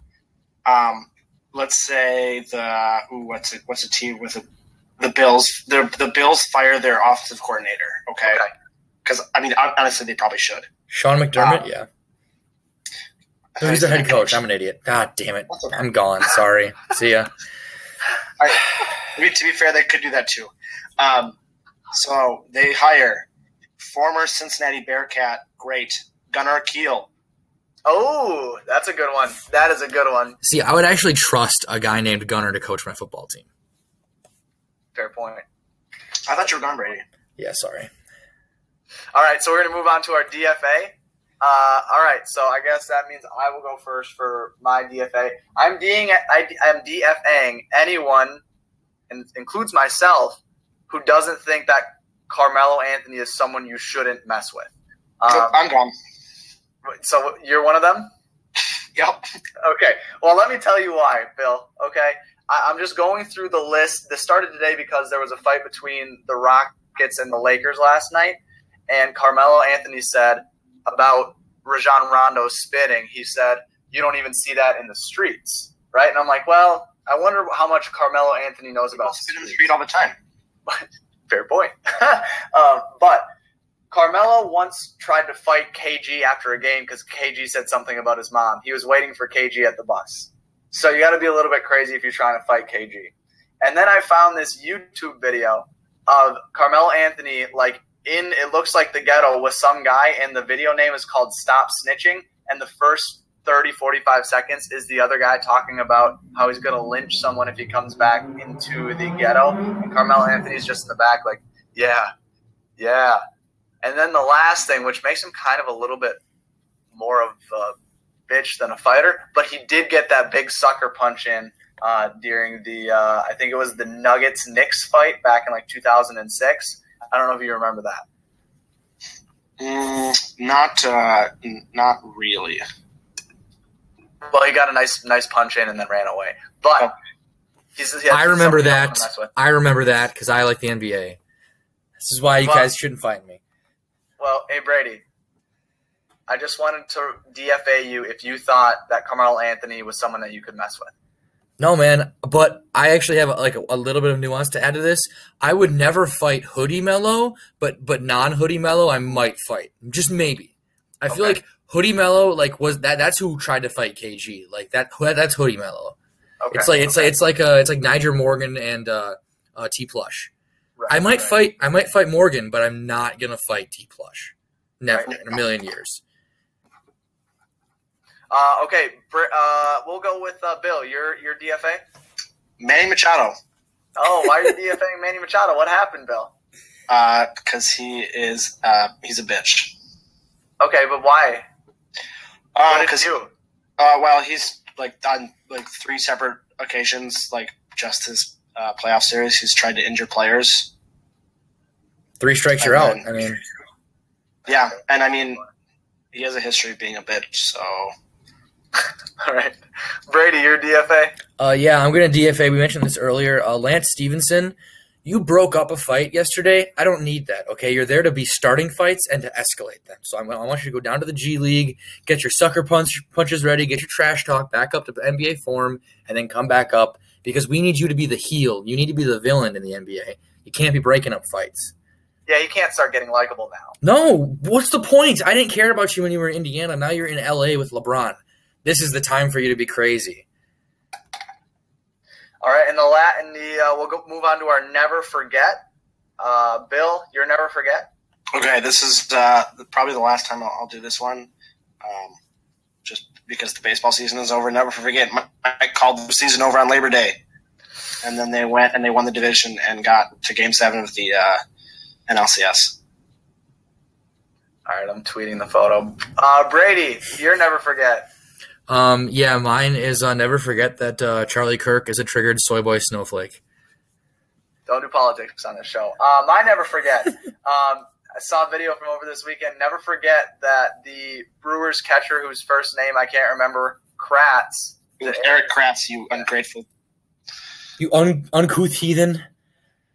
um, let's say the ooh, what's it? What's a team with a, the Bills? The the Bills fire their offensive coordinator. Okay, Okay. because I mean honestly, they probably should. Sean McDermott. Uh, yeah. No, he's their head coach. I'm an idiot. God damn it. Okay. I'm gone. Sorry. See ya. I, I mean, to be fair, they could do that too. Um, so they hire former Cincinnati Bearcat great Gunner Kiel. Oh, that's a good one. That is a good one. See, I would actually trust a guy named Gunner to coach my football team. Fair point. I thought you were gone, Brady. Yeah, sorry. All right, so we're gonna move on to our DFA. Uh, all right, so I guess that means I will go first for my DFA. I'm D'ing, I, I'm DFAing anyone, and includes myself, who doesn't think that Carmelo Anthony is someone you shouldn't mess with. Um, I'm gone. so you're one of them. Yep. Okay. Well, let me tell you why, Bill. Okay. I, I'm just going through the list. This started today because there was a fight between the Rockets and the Lakers last night, and Carmelo Anthony said about Rajon Rondo spitting. He said, "You don't even see that in the streets, right?" And I'm like, well, I wonder how much Carmelo Anthony knows People about spit in the street all the time. Fair point. um, but Carmelo once tried to fight KG after a game because KG said something about his mom. He was waiting for KG at the bus. So you got to be a little bit crazy if you're trying to fight KG. And then I found this YouTube video of Carmelo Anthony, like in it looks like the ghetto with some guy, and the video name is called Stop Snitching. And the first 30, 45 seconds is the other guy talking about how he's going to lynch someone if he comes back into the ghetto. And Carmelo Anthony's just in the back, like, yeah, yeah. And then the last thing, which makes him kind of a little bit more of a bitch than a fighter, but he did get that big sucker punch in uh, during the, uh, I think it was the Nuggets Knicks fight back in like 2006. I don't know if you remember that. Mm, not, uh, n- not really. Well, he got a nice, nice punch in and then ran away. But he's, he I remember that. to mess with. I remember that because I like the NBA. This is why you Well- guys shouldn't fight me. Well, hey Brady, I just wanted to DFA you if you thought that Carmelo Anthony was someone that you could mess with. No, man. But I actually have like a, a little bit of nuance to add to this. I would never fight Hoodie Melo, but but non Hoodie Melo, I might fight. Just maybe. I feel Okay. like Hoodie Melo, like was that that's who tried to fight KG. Like that that's Hoodie Melo. Okay. It's like it's like it's like uh it's like Nyjer Morgan and uh, uh T Plush. Right, I might right. fight I might fight Morgan, but I'm not gonna fight T Plush. Never Right. in a million years. Uh, okay, Br- uh, we'll go with uh, Bill. Your your DFA. Manny Machado, Oh, why are you DFAing Manny Machado? What happened, Bill? uh, because he is, uh, he's a bitch. Okay, but why? Uh, because he do? Uh, well, he's like on like three separate occasions, like just his uh, playoff series, he's tried to injure players. Three strikes you're out. I mean Yeah, and I mean, he has a history of being a bitch. So All right, Brady, your DFA. Uh, yeah, I'm going to DFA. We mentioned this earlier. Uh, Lance Stephenson, you broke up a fight yesterday. I don't need that. Okay, you're there to be starting fights and to escalate them. So I'm, I want you to go down to the G League, get your sucker punch punches ready, get your trash talk back up to NBA form, and then come back up because we need you to be the heel. You need to be the villain in the NBA. You can't be breaking up fights. Yeah, you can't start getting likable now. No, what's the point? I didn't care about you when you were in Indiana. Now you're in LA with LeBron. This is the time for you to be crazy. All right, and the lat and the uh, we'll go move on to our never forget. Uh, Bill, your never forget. okay, this is uh, probably the last time I'll, I'll do this one, um, just because the baseball season is over. Never forget, Mike called the season over on Labor Day, and then they went and they won the division and got to Game Seven of the uh, NLCS. All right, I'm tweeting the photo. Uh, Brady, your never forget. Um, yeah, mine is uh, never forget that uh, Charlie Kirk is a triggered soy boy snowflake. Don't do politics on this show. Um, I never forget. um, I saw a video from over this weekend. Never forget that the Brewers catcher, whose first name I can't remember, Kratz. It Erik Kratz, you ungrateful. You un- uncouth heathen.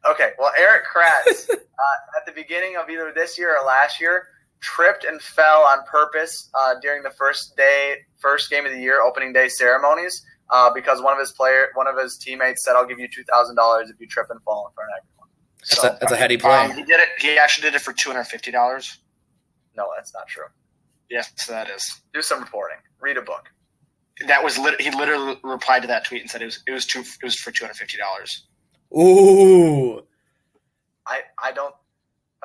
Okay, well, Erik Kratz, uh, at the beginning of either this year or last year, tripped and fell on purpose uh, during the first day, first game of the year, opening day ceremonies, uh, because one of his player, one of his teammates said, "I'll give you two thousand dollars if you trip and fall in front of everyone." That's, a, that's a heady play. Um, he did it. He actually did it for two hundred fifty dollars. no, that's not true. Yes, that is. Do some reporting. Read a book. That was lit- he literally replied to that tweet and said it was it was two it was for two hundred fifty dollars. Ooh. I I don't.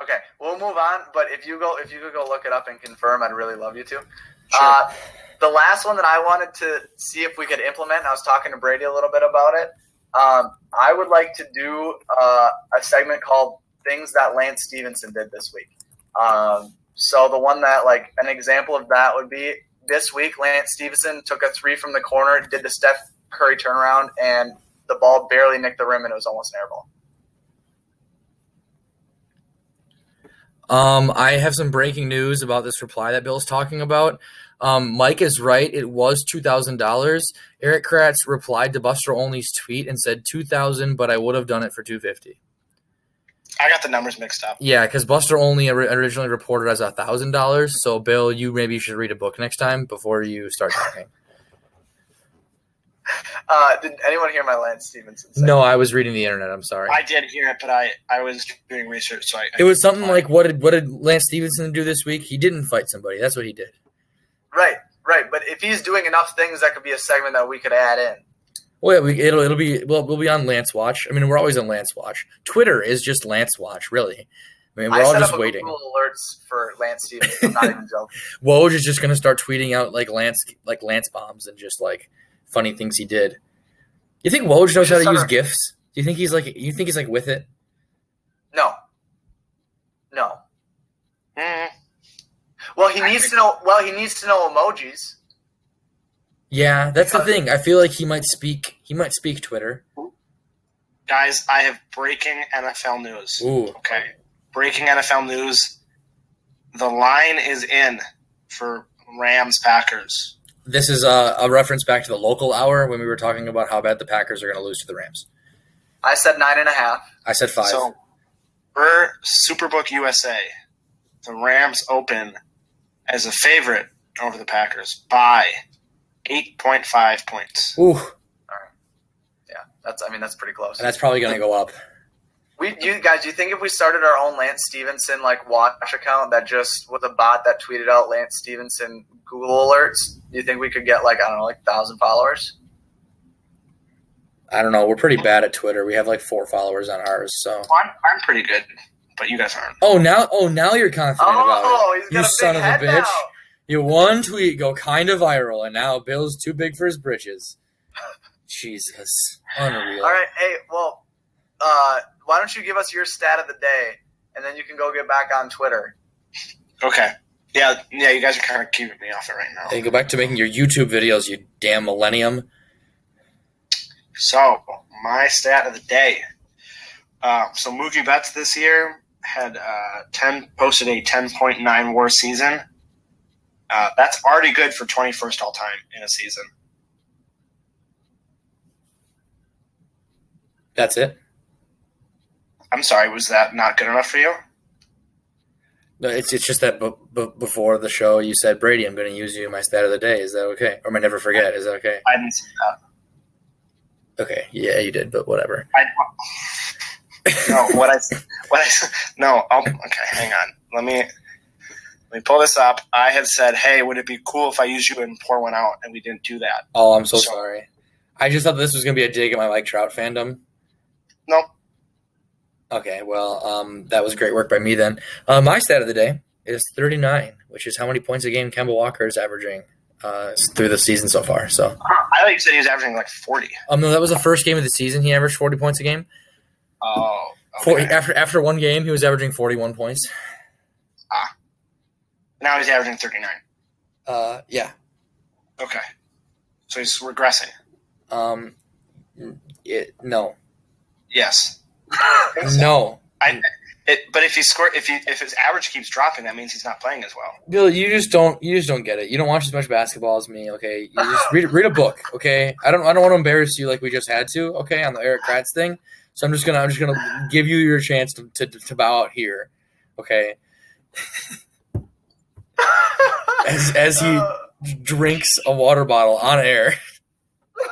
Okay, we'll move on. But if you go, if you could go look it up and confirm, I'd really love you to. Uh, the last one that I wanted to see if we could implement, and I was talking to Brady a little bit about it. Um, I would like to do uh, a segment called "Things That Lance Stephenson Did This Week." Um, So the one that like an example of that would be this week. Lance Stephenson took a three from the corner, did the Steph Curry turnaround, and the ball barely nicked the rim, and it was almost an air Um, I have some breaking news about this reply that Bill's talking about. Um, Mike is right. It was two thousand dollars. Erik Kratz replied to Buster Olney's tweet and said two thousand, but I would have done it for two fifty. I got the numbers mixed up. Yeah, because Buster Olney originally reported as a thousand dollars. So Bill, you maybe should read a book next time before you start talking. Uh, did anyone hear my Lance Stephenson? Say? no, I was reading the internet. I'm sorry. I did hear it, but I, I was doing research, so I. it was something like what did what did Lance Stephenson do this week? He didn't fight somebody. That's what he did. Right, right. But if he's doing enough things, that could be a segment that we could add in. Well, yeah, we, it'll it'll be well, we'll be on Lance Watch. I mean, we're always on Lance Watch. Twitter is just Lance Watch, really. I mean, we're I all set just up a waiting. Google alerts for Lance Stephenson. I'm not even joking. Woj is just gonna start tweeting out like Lance like Lance bombs and just like funny things he did. You think Woj knows how to use start- gifs? Do you think he's like you think he's like with it? No, no. Mm, Well, he needs to know. Well, he needs to know emojis. Yeah, that's the thing. I feel like he might speak. He might speak Twitter. guys, I have breaking NFL news. Ooh, Okay. Breaking NFL news. The line is in for Rams Packers. This is a, a reference back to the local hour when we were talking about how bad the Packers are going to lose to the Rams. I said nine and a half. I said five. So, per Superbook USA, the Rams open as a favorite over the Packers by 8.5 points. Ooh, Yeah, that's. I mean, that's pretty close. and that's probably going to go up. We, you guys, do you think if we started our own Lance Stephenson like watch account that just with a bot that tweeted out Lance Stephenson Google alerts, do you think we could get like I don't know, like thousand followers? I don't know. We're pretty bad at Twitter. We have like four followers on ours. So. Well, I'm, I'm pretty good, but you guys aren't. Oh now, oh now you're confident about it. Oh, he's got You a big son of a bitch. now. Your one tweet go kind of viral, and now Bill's too big for his britches. Jesus, unreal. All right, hey, well, uh, why don't you give us your stat of the day, and then you can go get back on Twitter. Okay. Yeah, yeah, you guys are kind of keeping me off it right now. Hey, go back to making your YouTube videos, you damn millennium. So, my stat of the day. Uh, so, Mookie Betts this year had uh, 10 posted a 10.9 WAR season. Uh, that's already good for 21st all time in a season. That's it. I'm sorry, was that not good enough for you? No, it's it's just that b- b- before the show you said Brady, I'm going to use you in my stat of the day. Is that okay? Or my never forget? Is that okay? I didn't see that. Okay, yeah, you did, but whatever. I, no, what I what I no. I'll, okay, hang on. Let me let me pull this up. I had said, "Hey, would it be cool if I use you and pour one out?" And we didn't do that. Oh, I'm so So- sorry. I just thought this was going to be a dig at my Mike Trout fandom. Nope. Okay, well, um, that was great work by me then. Uh, my stat of the day is 39, which is how many points a game Kemba Walker is averaging uh, through the season so far. So, I thought you said he was averaging like 40. um, no, that was the first game of the season. He averaged 40 points a game. Oh, okay. after after one game, he was averaging 41 points. Ah. now he's averaging 39. Uh, yeah. Okay, so he's regressing. Um, it, no, Yes. no. I, it, but if he score, if he if his average keeps dropping, that means he's not playing as well. Bill, you just don't you just don't get it. You don't watch as much basketball as me, okay? You just read read a book, okay? I don't I don't want to embarrass you like we just had to, okay, on the Erik Kratz thing. So I'm just gonna I'm just gonna give you your chance to to, to bow out here, okay? As as he drinks a water bottle on air.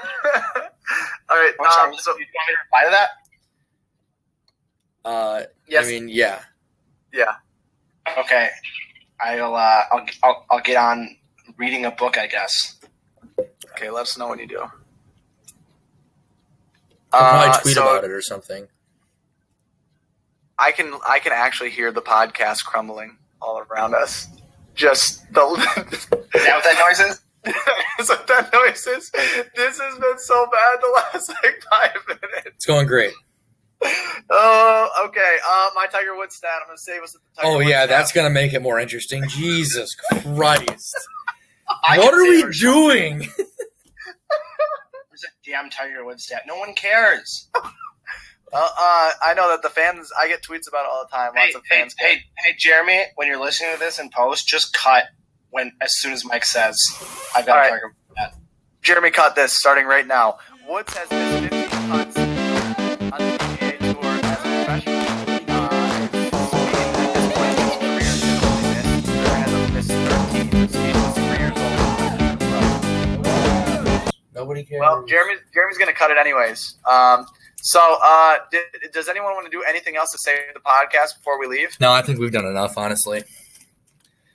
all right. I'm sorry, Um, so you want me to reply to that? Uh, yes, I mean, yeah. yeah. Okay, I'll uh, I'll, I'll I'll get on reading a book, I guess. Okay, let us know when you do. I'll probably Uh, tweet so about it or something. I can I can actually hear the podcast crumbling all around us. Just the Is that what that noise is? is what that noise is. This has been so bad the last like five minutes. It's going great. Oh, okay. Uh, my Tiger Woods stat. I'm gonna save us at the Tiger Oh Woods yeah, stat. that's gonna make it more interesting. Jesus Christ! What are say we for- doing? There's a damn Tiger Woods stat. No one cares. Uh, uh, I know that the fans. I get tweets about it all the time. Hey, Lots of fans. hey, hey, Jeremy, when you're listening to this in post, just cut when as soon as Mike says, "I've got All a right. Tiger Woods. Jeremy, cut this starting right now. Woods has missed 15 cuts Nobody cares. Well, Jeremy, Jeremy's going to cut it anyways. Um, so, uh, did, does anyone want to do anything else to save the podcast before we leave? No, I think we've done enough, honestly.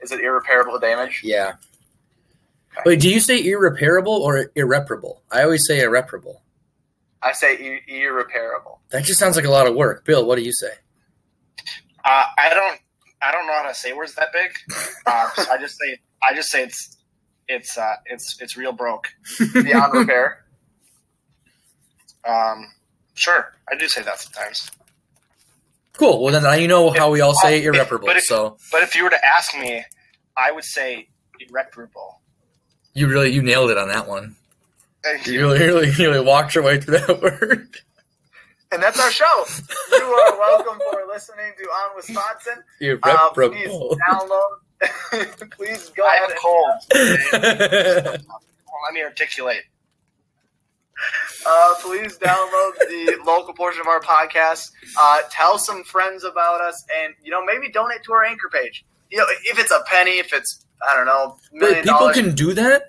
Is it irreparable damage? Yeah. Okay. Wait, do you say irreparable or irreparable? I always say irreparable. I say ir- irreparable. That just sounds like a lot of work. Bill, what do you say? Uh, I don't, I don't know how to say words that big. Uh, so I just say, I just say it's, it's, uh, it's, it's real broke. Beyond repair. Um, sure, I do say that sometimes. Cool. Well, then now you know how we all say Well, irreparable. but if- So But if you were to ask me, I would say irreparable. you really you nailed it on that one. Thank You really, really, really walked your way through that word. And that's our show. You are welcome for listening to On Wisconsin. Uh, please Irreparable. download. please go I ahead have a and cold. Let me articulate. Uh, please download the local portion of our podcast. Uh, tell some friends about us, and you know maybe donate to our anchor page. You know, if it's a penny, if it's I don't know, million Wait, people dollars. can do that?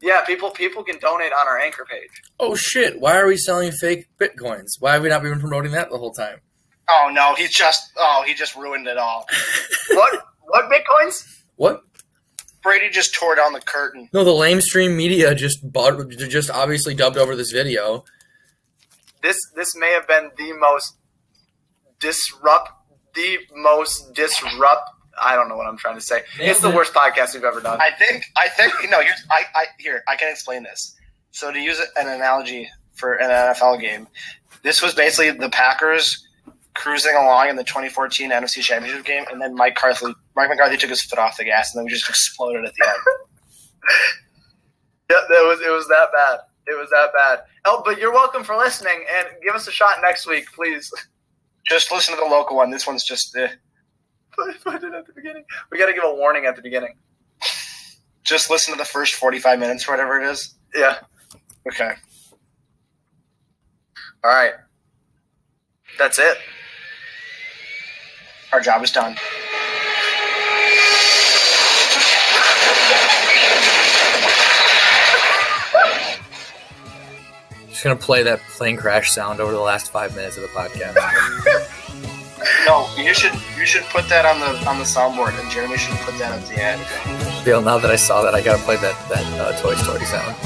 yeah, people people can donate on our anchor page. Oh shit! Why are we selling fake bitcoins? Why have we not been promoting that the whole time? Oh no, he's just oh he just ruined it all. What what bitcoins? What? Brady just tore down the curtain. No, the lamestream media just bought, just obviously dubbed over this video. This this may have been the most disrupt the most disrupt. I don't know what I'm trying to say. It's the worst podcast we've ever done. I think I think no. Here's I, I here I can explain this. So to use an analogy for an NFL game, this was basically the Packers cruising along in the 2014 NFC Championship game, and then Mike McCarthy Mike McCarthy took his foot off the gas, and then we just exploded at the end. Yeah, it was it was that bad. It was that bad. Oh, but you're welcome for listening, and give us a shot next week, please. just listen to the local one. This one's just eh. Put put it at the beginning. We got to give a warning at the beginning. just listen to the first 45 minutes or whatever it is. Yeah. Okay. All right. That's it. Our job is done. Just gonna play that plane crash sound over the last five minutes of the podcast. No, you should you should put that on the on the soundboard, and Jeremy should put that at the end. Bill, now that I saw that, I gotta play that that uh, Toy Story sound.